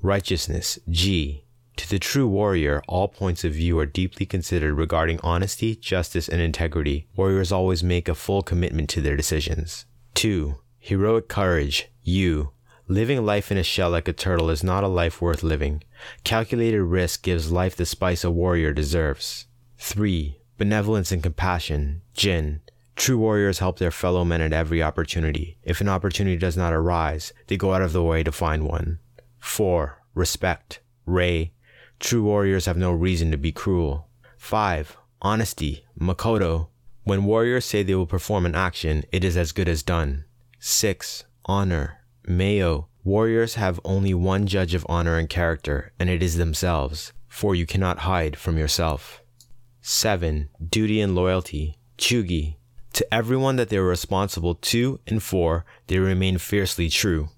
Righteousness, Ji. To the true warrior, all points of view are deeply considered regarding honesty, justice, and integrity. Warriors always make a full commitment to their decisions. 2. Heroic courage, Yu. Living life in a shell like a turtle is not a life worth living. Calculated risk gives life the spice a warrior deserves. 3. Benevolence and compassion, Jin. True warriors help their fellow men at every opportunity. If an opportunity does not arise, they go out of the way to find one. 4. Respect. Rei. True warriors have no reason to be cruel. 5. Honesty. Makoto. When warriors say they will perform an action, it is as good as done. 6. Honor. Meiyo. Warriors have only one judge of honor and character, and it is themselves, for you cannot hide from yourself. 7. Duty and loyalty. Chugi. To everyone that they were responsible to and for, they remain fiercely true.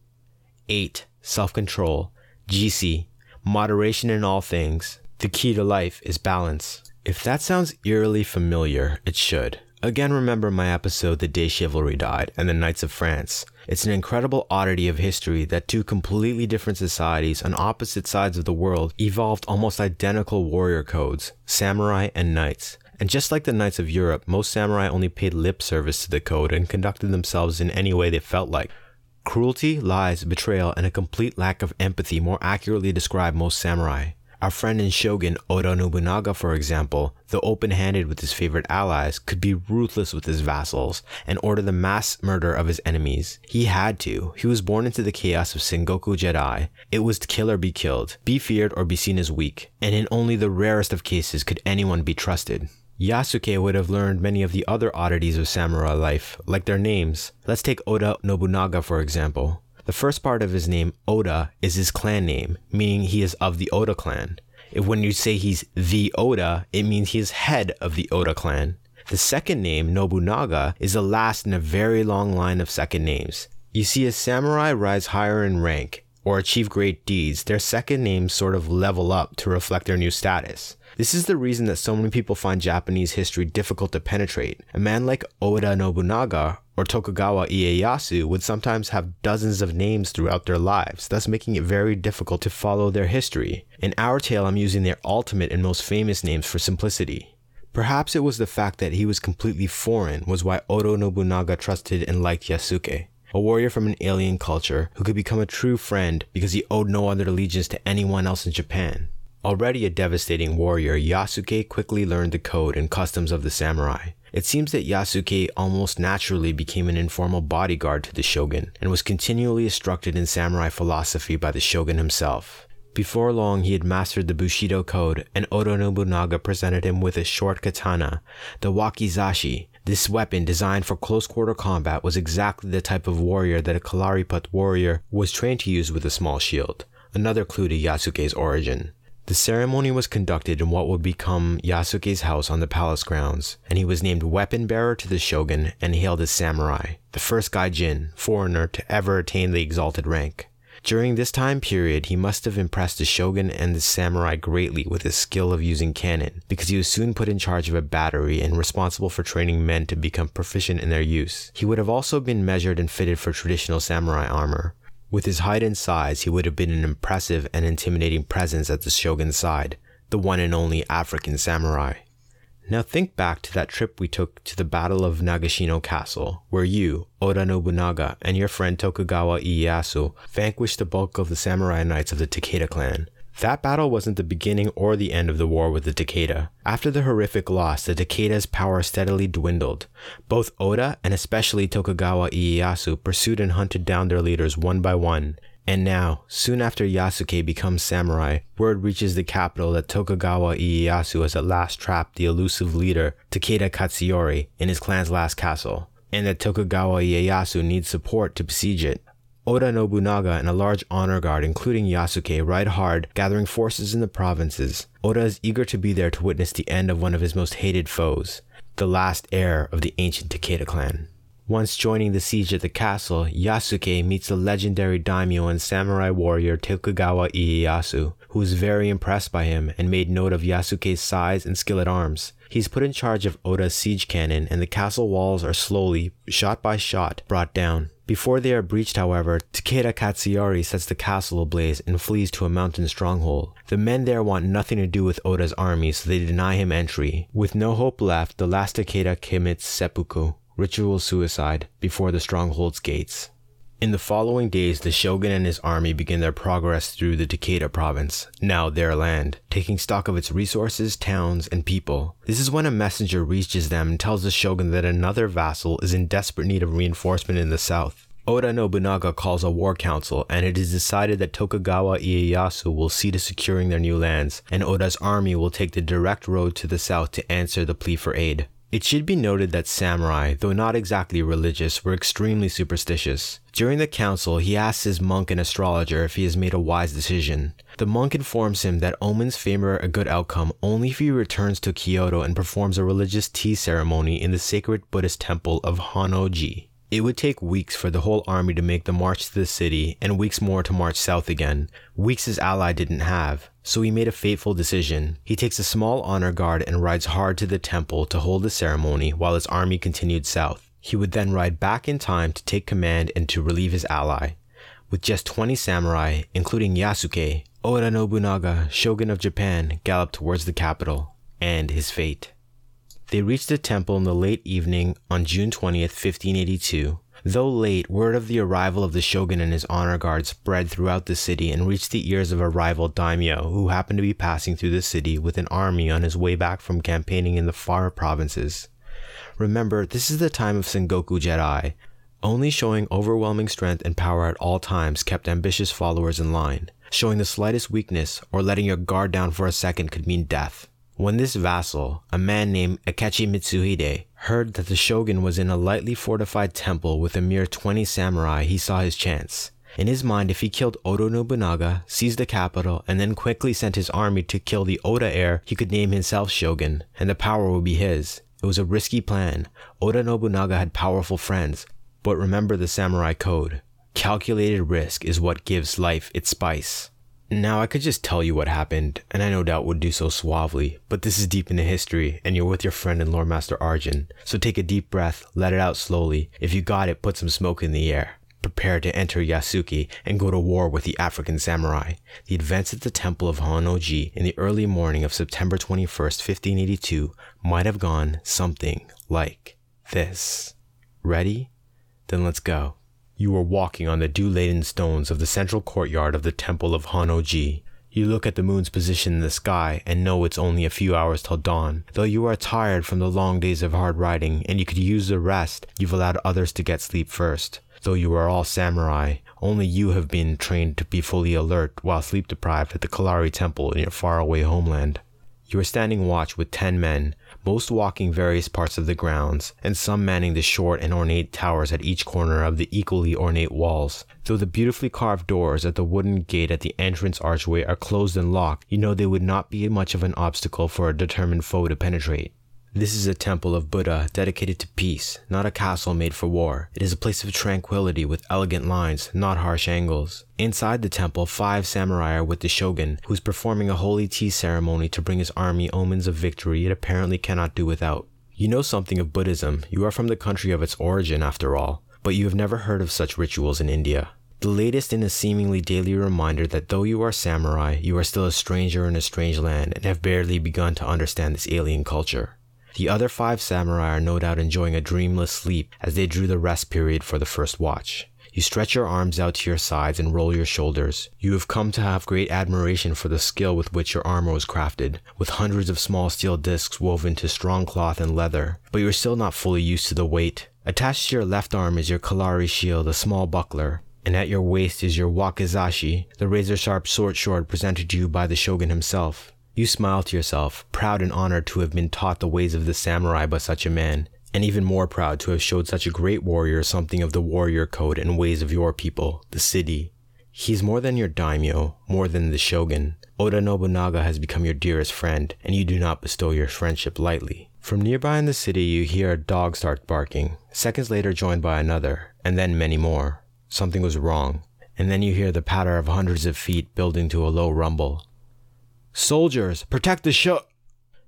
8. Self control. Jisi. Moderation in all things. The key to life is balance. If that sounds eerily familiar, it should. Again, remember my episode The Day Chivalry Died and the Knights of France. It's an incredible oddity of history that two completely different societies on opposite sides of the world evolved almost identical warrior codes, samurai and knights. And just like the knights of Europe, most samurai only paid lip service to the code and conducted themselves in any way they felt like. Cruelty, lies, betrayal, and a complete lack of empathy more accurately describe most samurai. Our friend and shogun Oda Nobunaga, for example, though open handed with his favorite allies, could be ruthless with his vassals and order the mass murder of his enemies. He had to. He was born into the chaos of Sengoku Jidai. It was to kill or be killed, be feared or be seen as weak, and in only the rarest of cases could anyone be trusted. Yasuke would have learned many of the other oddities of samurai life, like their names. Let's take Oda Nobunaga for example. The first part of his name, Oda, is his clan name, meaning he is of the Oda clan. If when you say he's the Oda, it means he is head of the Oda clan. The second name, Nobunaga, is the last in a very long line of second names. You see, as samurai rise higher in rank or achieve great deeds, their second names sort of level up to reflect their new status. This is the reason that so many people find Japanese history difficult to penetrate. A man like Oda Nobunaga or Tokugawa Ieyasu would sometimes have dozens of names throughout their lives, thus making it very difficult to follow their history. In our tale, I'm using their ultimate and most famous names for simplicity. Perhaps it was the fact that he was completely foreign was why Oda Nobunaga trusted and liked Yasuke, a warrior from an alien culture who could become a true friend because he owed no other allegiance to anyone else in Japan. Already a devastating warrior, Yasuke quickly learned the code and customs of the samurai. It seems that Yasuke almost naturally became an informal bodyguard to the shogun and was continually instructed in samurai philosophy by the shogun himself. Before long, he had mastered the Bushido code, and Oda Nobunaga presented him with a short katana, the wakizashi. This weapon, designed for close quarter combat, was exactly the type of warrior that a Kalariput warrior was trained to use with a small shield. Another clue to Yasuke's origin. The ceremony was conducted in what would become Yasuke's house on the palace grounds, and he was named weapon bearer to the shogun and hailed as samurai, the first gaijin, foreigner, to ever attain the exalted rank. During this time period, he must have impressed the shogun and the samurai greatly with his skill of using cannon, because he was soon put in charge of a battery and responsible for training men to become proficient in their use. He would have also been measured and fitted for traditional samurai armor. With his height and size, he would have been an impressive and intimidating presence at the shogun's side, the one and only African samurai. Now think back to that trip we took to the Battle of Nagashino Castle, where you, Oda Nobunaga, and your friend Tokugawa Ieyasu vanquished the bulk of the samurai knights of the Takeda clan. That battle wasn't the beginning or the end of the war with the Takeda. After the horrific loss, the Takeda's power steadily dwindled. Both Oda and especially Tokugawa Ieyasu pursued and hunted down their leaders one by one. And now, soon after Yasuke becomes samurai, word reaches the capital that Tokugawa Ieyasu has at last trapped the elusive leader Takeda Katsuyori in his clan's last castle, and that Tokugawa Ieyasu needs support to besiege it. Oda Nobunaga and a large honor guard, including Yasuke, ride hard, gathering forces in the provinces. Oda is eager to be there to witness the end of one of his most hated foes, the last heir of the ancient Takeda clan. Once joining the siege at the castle, Yasuke meets the legendary daimyo and samurai warrior Tokugawa Ieyasu, who is very impressed by him and made note of Yasuke's size and skill at arms. He's put in charge of Oda's siege cannon, and the castle walls are slowly, shot by shot, brought down. Before they are breached, however, Takeda Katsuyori sets the castle ablaze and flees to a mountain stronghold. The men there want nothing to do with Oda's army, so they deny him entry. With no hope left, the last Takeda commits seppuku, ritual suicide, before the stronghold's gates. In the following days, the shogun and his army begin their progress through the Takeda province, now their land, taking stock of its resources, towns, and people. This is when a messenger reaches them and tells the shogun that another vassal is in desperate need of reinforcement in the south. Oda Nobunaga calls a war council, and it is decided that Tokugawa Ieyasu will see to securing their new lands, and Oda's army will take the direct road to the south to answer the plea for aid. It should be noted that samurai, though not exactly religious, were extremely superstitious. During the council, he asks his monk and astrologer if he has made a wise decision. The monk informs him that omens favor a good outcome only if he returns to Kyoto and performs a religious tea ceremony in the sacred Buddhist temple of Honnoji. It would take weeks for the whole army to make the march to the city and weeks more to march south again, weeks his ally didn't have. So he made a fateful decision. He takes a small honor guard and rides hard to the temple to hold the ceremony while his army continued south. He would then ride back in time to take command and to relieve his ally. With just 20 samurai, including Yasuke, Oda Nobunaga, shogun of Japan, galloped towards the capital and his fate. They reached the temple in the late evening on June 20th, 1582. Though late, word of the arrival of the shogun and his honor guard spread throughout the city and reached the ears of a rival daimyo who happened to be passing through the city with an army on his way back from campaigning in the far provinces. Remember, this is the time of Sengoku Jidai. Only showing overwhelming strength and power at all times kept ambitious followers in line. Showing the slightest weakness or letting your guard down for a second could mean death. When this vassal, a man named Akechi Mitsuhide, heard that the shogun was in a lightly fortified temple with a mere 20 samurai, he saw his chance. In his mind, if he killed Oda Nobunaga, seized the capital, and then quickly sent his army to kill the Oda heir, he could name himself shogun, and the power would be his. It was a risky plan. Oda Nobunaga had powerful friends, but remember the samurai code. Calculated risk is what gives life its spice. Now, I could just tell you what happened, and I no doubt would do so suavely, but this is deep into history, and you're with your friend and Lord Master Arjun. So take a deep breath, let it out slowly. If you got it, put some smoke in the air. Prepare to enter Yasuke and go to war with the African samurai. The advance at the temple of Honnoji in the early morning of September 21st, 1582, might have gone something like this. Ready? Then let's go. You are walking on the dew laden stones of the central courtyard of the temple of Honnoji. You look at the moon's position in the sky and know it's only a few hours till dawn. Though you are tired from the long days of hard riding and you could use the rest, you've allowed others to get sleep first. Though you are all samurai, only you have been trained to be fully alert while sleep deprived at the Kalari temple in your faraway homeland. You are standing watch with ten men, most walking various parts of the grounds, and some manning the short and ornate towers at each corner of the equally ornate walls. Though the beautifully carved doors at the wooden gate at the entrance archway are closed and locked, you know they would not be much of an obstacle for a determined foe to penetrate. This is a temple of Buddha dedicated to peace, not a castle made for war. It is a place of tranquility with elegant lines, not harsh angles. Inside the temple, five samurai are with the shogun, who is performing a holy tea ceremony to bring his army omens of victory it apparently cannot do without. You know something of Buddhism. You are from the country of its origin, after all, but you have never heard of such rituals in India. The latest in a seemingly daily reminder that though you are samurai, you are still a stranger in a strange land and have barely begun to understand this alien culture. The other five samurai are no doubt enjoying a dreamless sleep as they drew the rest period for the first watch. You stretch your arms out to your sides and roll your shoulders. You have come to have great admiration for the skill with which your armor was crafted, with hundreds of small steel discs woven to strong cloth and leather, but you are still not fully used to the weight. Attached to your left arm is your Kalari shield, a small buckler, and at your waist is your wakizashi, the razor sharp sword sword presented to you by the shogun himself. You smile to yourself, proud and honored to have been taught the ways of the samurai by such a man, and even more proud to have showed such a great warrior something of the warrior code and ways of your people, the Siddhi. He's more than your daimyo, more than the shogun. Oda Nobunaga has become your dearest friend, and you do not bestow your friendship lightly. From nearby in the city, you hear a dog start barking, seconds later, joined by another, and then many more. Something was wrong, and then you hear the patter of hundreds of feet building to a low rumble. Soldiers, protect the show!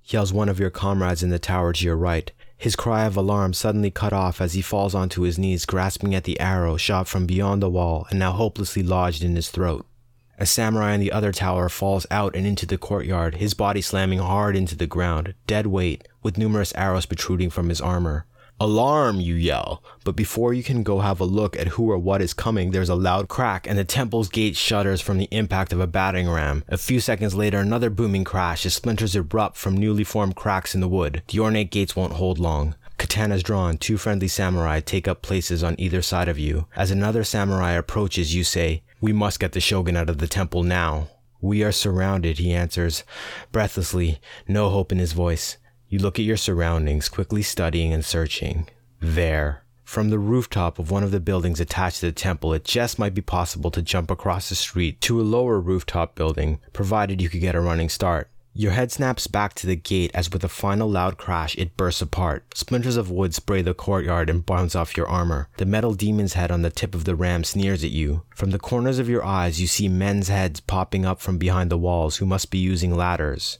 yells one of your comrades in the tower to your right, his cry of alarm suddenly cut off as he falls onto his knees, grasping at the arrow shot from beyond the wall and now hopelessly lodged in his throat. A samurai in the other tower falls out and into the courtyard, his body slamming hard into the ground, dead weight, with numerous arrows protruding from his armor. Alarm, you yell. But before you can go have a look at who or what is coming, there's a loud crack and the temple's gate shudders from the impact of a battering ram. A few seconds later, another booming crash as splinters erupt from newly formed cracks in the wood. The ornate gates won't hold long. Katanas drawn, two friendly samurai take up places on either side of you. As another samurai approaches, you say, We must get the shogun out of the temple now. We are surrounded, he answers, breathlessly, no hope in his voice. You look at your surroundings, quickly studying and searching. There, from the rooftop of one of the buildings attached to the temple, it just might be possible to jump across the street to a lower rooftop building, provided you could get a running start. Your head snaps back to the gate as with a final loud crash, it bursts apart. Splinters of wood spray the courtyard and bounce off your armor. The metal demon's head on the tip of the ram sneers at you. From the corners of your eyes, you see men's heads popping up from behind the walls who must be using ladders.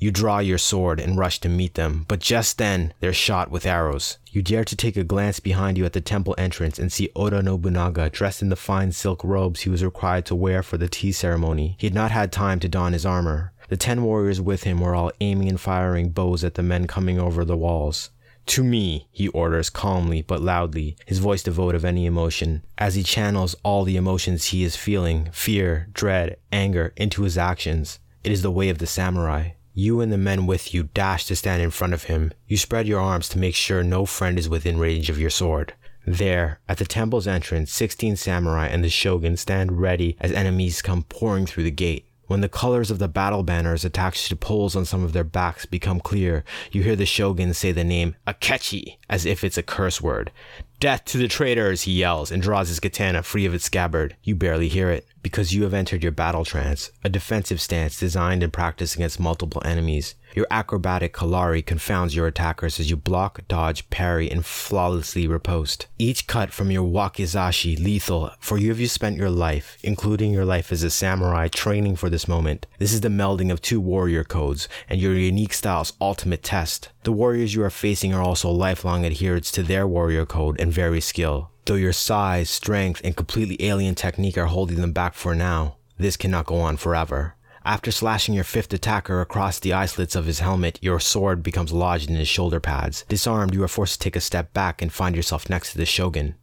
You draw your sword and rush to meet them, but just then they're shot with arrows. You dare to take a glance behind you at the temple entrance and see Oda Nobunaga dressed in the fine silk robes he was required to wear for the tea ceremony. He had not had time to don his armor. The ten warriors with him were all aiming and firing bows at the men coming over the walls. To me, he orders calmly but loudly, his voice devoid of any emotion, as he channels all the emotions he is feeling fear, dread, anger into his actions. It is the way of the samurai. You and the men with you dash to stand in front of him. You spread your arms to make sure no friend is within range of your sword. There, at the temple's entrance, 16 samurai and the shogun stand ready as enemies come pouring through the gate. When the colors of the battle banners attached to poles on some of their backs become clear, you hear the shogun say the name Akechi as if it's a curse word. Death to the traitors, he yells and draws his katana free of its scabbard. You barely hear it because you have entered your battle trance, a defensive stance designed and practiced against multiple enemies. Your acrobatic Kalari confounds your attackers as you block, dodge, parry, and flawlessly riposte. Each cut from your wakizashi lethal, for you have you spent your life, including your life as a samurai, training for this moment. This is the melding of two warrior codes, and your unique style's ultimate test. The warriors you are facing are also lifelong adherents to their warrior code and very skill. Though your size, strength, and completely alien technique are holding them back for now, this cannot go on forever. After slashing your fifth attacker across the eye slits of his helmet, your sword becomes lodged in his shoulder pads. Disarmed, you are forced to take a step back and find yourself next to the shogun.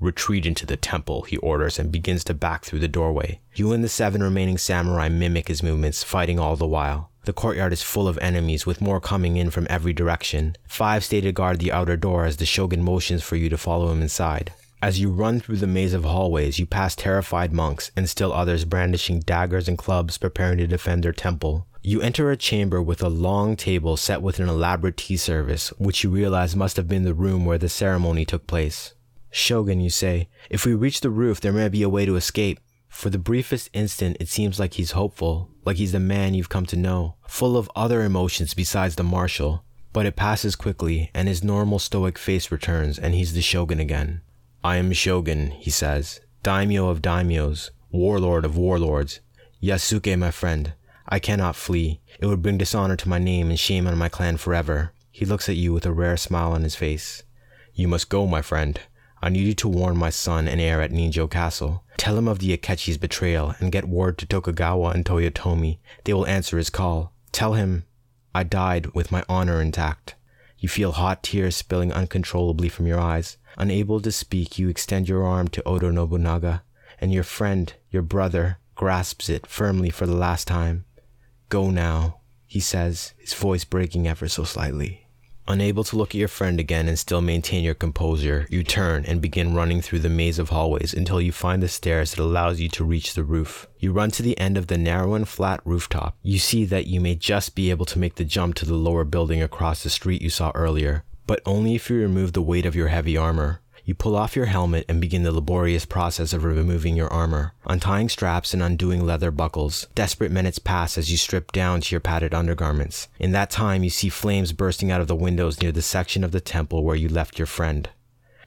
Retreat into the temple, he orders, and begins to back through the doorway. You and the seven remaining samurai mimic his movements, fighting all the while. The courtyard is full of enemies, with more coming in from every direction. Five stay to guard the outer door as the shogun motions for you to follow him inside. As you run through the maze of hallways, you pass terrified monks and still others brandishing daggers and clubs preparing to defend their temple. You enter a chamber with a long table set with an elaborate tea service, which you realize must have been the room where the ceremony took place. Shogun, you say, if we reach the roof, there may be a way to escape. For the briefest instant, it seems like he's hopeful, like he's the man you've come to know, full of other emotions besides the martial. But it passes quickly, and his normal stoic face returns, and he's the shogun again. I am Shogun, he says, daimyo of daimyos, warlord of warlords. Yasuke, my friend, I cannot flee. It would bring dishonor to my name and shame on my clan forever. He looks at you with a rare smile on his face. You must go, my friend. I need you to warn my son and heir at Ninjo Castle. Tell him of the Akechi's betrayal and get word to Tokugawa and Toyotomi. They will answer his call. Tell him I died with my honor intact. You feel hot tears spilling uncontrollably from your eyes. Unable to speak, you extend your arm to Oda Nobunaga, and your friend, your brother, grasps it firmly for the last time. Go now, he says, his voice breaking ever so slightly. Unable to look at your friend again and still maintain your composure, you turn and begin running through the maze of hallways until you find the stairs that allows you to reach the roof. You run to the end of the narrow and flat rooftop. You see that you may just be able to make the jump to the lower building across the street you saw earlier, but only if you remove the weight of your heavy armor. You pull off your helmet and begin the laborious process of removing your armor, untying straps and undoing leather buckles. Desperate minutes pass as you strip down to your padded undergarments. In that time, you see flames bursting out of the windows near the section of the temple where you left your friend.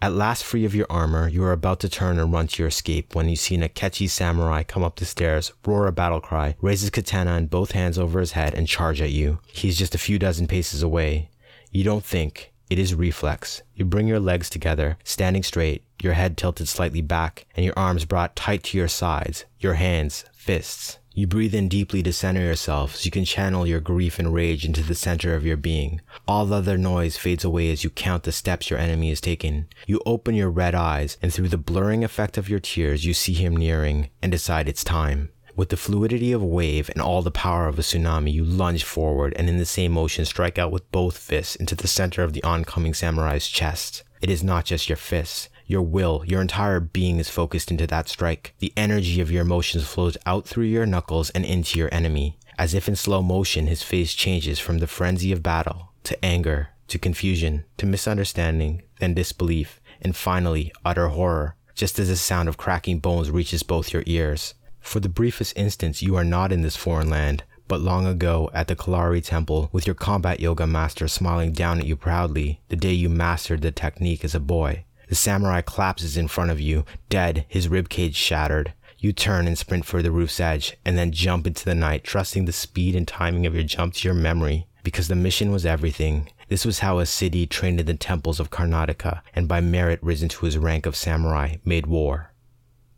At last free of your armor, you are about to turn and run to your escape when you see an Akechi samurai come up the stairs, roar a battle cry, raise his katana in both hands over his head, and charge at you. He's just a few dozen paces away. You don't think. It is reflex. You bring your legs together, standing straight, your head tilted slightly back, and your arms brought tight to your sides, your hands, fists. You breathe in deeply to center yourself so you can channel your grief and rage into the center of your being. All other noise fades away as you count the steps your enemy has taken. You open your red eyes, and through the blurring effect of your tears, you see him nearing and decide it's time. With the fluidity of a wave and all the power of a tsunami, you lunge forward and in the same motion strike out with both fists into the center of the oncoming samurai's chest. It is not just your fists. Your will, your entire being is focused into that strike. The energy of your emotions flows out through your knuckles and into your enemy. As if in slow motion, his face changes from the frenzy of battle to anger, to confusion, to misunderstanding, then disbelief, and finally utter horror, just as the sound of cracking bones reaches both your ears. For the briefest instance, you are not in this foreign land, but long ago at the Kalari Temple with your combat yoga master smiling down at you proudly the day you mastered the technique as a boy. The samurai collapses in front of you, dead, his ribcage shattered. You turn and sprint for the roof's edge, and then jump into the night, trusting the speed and timing of your jump to your memory, because the mission was everything. This was how a Siddhi trained in the temples of Karnataka, and by merit risen to his rank of samurai, made war.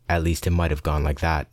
At least it might have gone like that.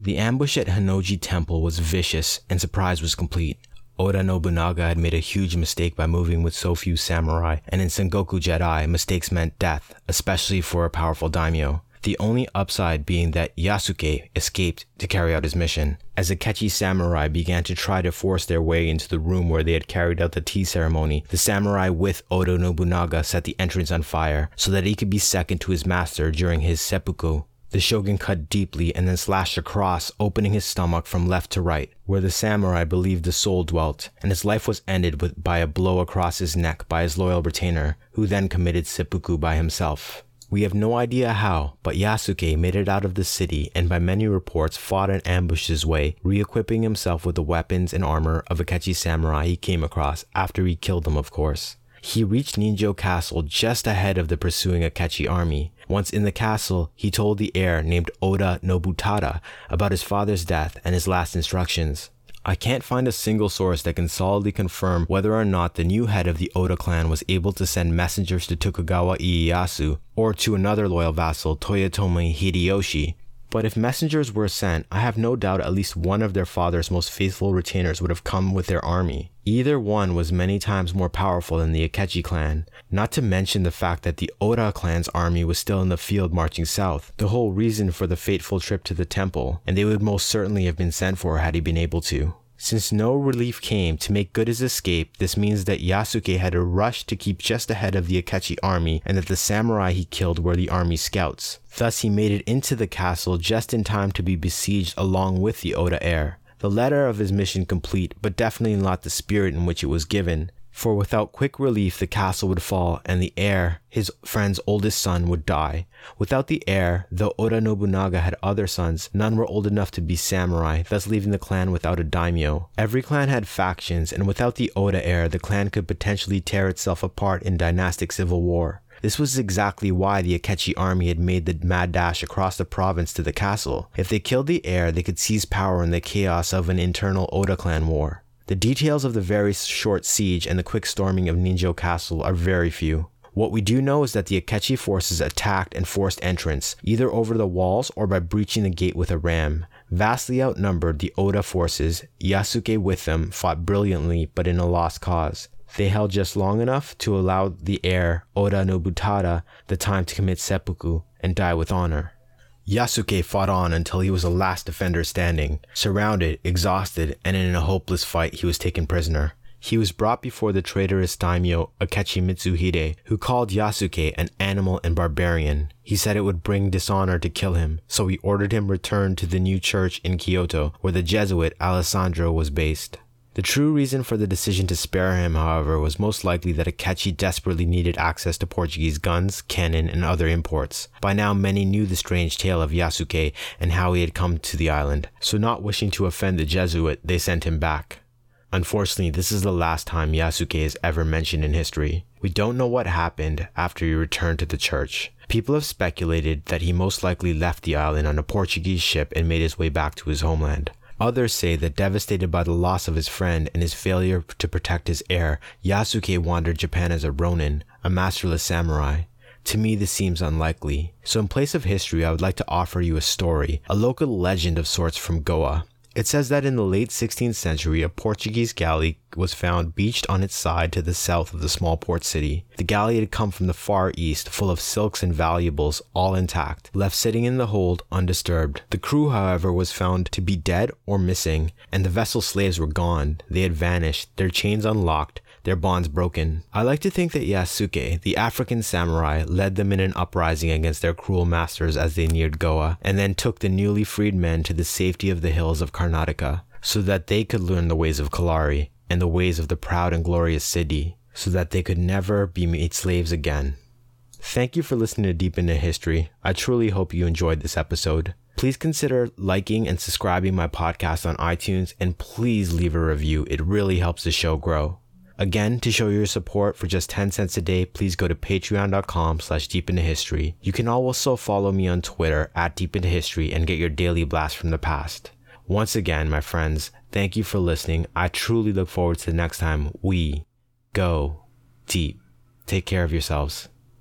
The ambush at Honnoji Temple was vicious and surprise was complete. Oda Nobunaga had made a huge mistake by moving with so few samurai, and in Sengoku Jidai, mistakes meant death, especially for a powerful daimyo. The only upside being that Yasuke escaped to carry out his mission. As the Akechi samurai began to try to force their way into the room where they had carried out the tea ceremony, the samurai with Oda Nobunaga set the entrance on fire so that he could be second to his master during his seppuku. The shogun cut deeply and then slashed across, opening his stomach from left to right, where the samurai believed the soul dwelt, and his life was ended with, by a blow across his neck by his loyal retainer, who then committed seppuku by himself. We have no idea how, but Yasuke made it out of the city and by many reports fought and ambushed his way, re-equipping himself with the weapons and armor of a Akechi samurai he came across after he killed them of course. He reached Ninjo Castle just ahead of the pursuing Akechi army. Once in the castle, he told the heir named Oda Nobutada about his father's death and his last instructions. I can't find a single source that can solidly confirm whether or not the new head of the Oda clan was able to send messengers to Tokugawa Ieyasu or to another loyal vassal, Toyotomi Hideyoshi, but if messengers were sent, I have no doubt at least one of their father's most faithful retainers would have come with their army. Either one was many times more powerful than the Akechi clan, not to mention the fact that the Oda clan's army was still in the field marching south, the whole reason for the fateful trip to the temple, and they would most certainly have been sent for had he been able to. Since no relief came to make good his escape, this means that Yasuke had to rush to keep just ahead of the Akechi army and that the samurai he killed were the army scouts. Thus, he made it into the castle just in time to be besieged along with the Oda heir. The letter of his mission complete, but definitely not the spirit in which it was given for without quick relief the castle would fall and the heir, his friend's oldest son, would die. Without the heir, though Oda Nobunaga had other sons, none were old enough to be samurai, thus leaving the clan without a daimyo. Every clan had factions, and without the Oda heir, the clan could potentially tear itself apart in dynastic civil war. This was exactly why the Akechi army had made the mad dash across the province to the castle. If they killed the heir, they could seize power in the chaos of an internal Oda clan war. The details of the very short siege and the quick storming of Ninjo Castle are very few. What we do know is that the Akechi forces attacked and forced entrance, either over the walls or by breaching the gate with a ram. Vastly outnumbered, the Oda forces, Yasuke with them, fought brilliantly but in a lost cause. They held just long enough to allow the heir, Oda Nobutada, the time to commit seppuku and die with honor. Yasuke fought on until he was the last defender standing. Surrounded, exhausted, and in a hopeless fight, he was taken prisoner. He was brought before the traitorous daimyo Akechi Mitsuhide, who called Yasuke an animal and barbarian. He said it would bring dishonor to kill him, so he ordered him returned to the new church in Kyoto, where the Jesuit Alessandro was based. The true reason for the decision to spare him, however, was most likely that Akechi desperately needed access to Portuguese guns, cannon, and other imports. By now, many knew the strange tale of Yasuke and how he had come to the island, so not wishing to offend the Jesuit, they sent him back. Unfortunately, this is the last time Yasuke is ever mentioned in history. We don't know what happened after he returned to the church. People have speculated that he most likely left the island on a Portuguese ship and made his way back to his homeland. Others say that devastated by the loss of his friend and his failure to protect his heir, Yasuke wandered Japan as a ronin, a masterless samurai. To me, this seems unlikely. So, in place of history, I would like to offer you a story, a local legend of sorts from Goa. It says that in the late 16th century, a Portuguese galley was found beached on its side to the south of the small port city. The galley had come from the far east, full of silks and valuables, all intact, left sitting in the hold undisturbed. The crew, however, was found to be dead or missing, and the vessel's slaves were gone. They had vanished, their chains unlocked, their bonds broken. I like to think that Yasuke, the African samurai, led them in an uprising against their cruel masters as they neared Goa, and then took the newly freed men to the safety of the hills of Karnataka, so that they could learn the ways of Kalari and the ways of the proud and glorious Siddhi, so that they could never be made slaves again. Thank you for listening to Deep into History. I truly hope you enjoyed this episode. Please consider liking and subscribing my podcast on iTunes and please leave a review. It really helps the show grow. Again, to show your support for just 10 cents a day, please go to patreon.com slash deep into history. You can also follow me on Twitter at deep into history and get your daily blast from the past. Once again, my friends, thank you for listening. I truly look forward to the next time we go deep. Take care of yourselves.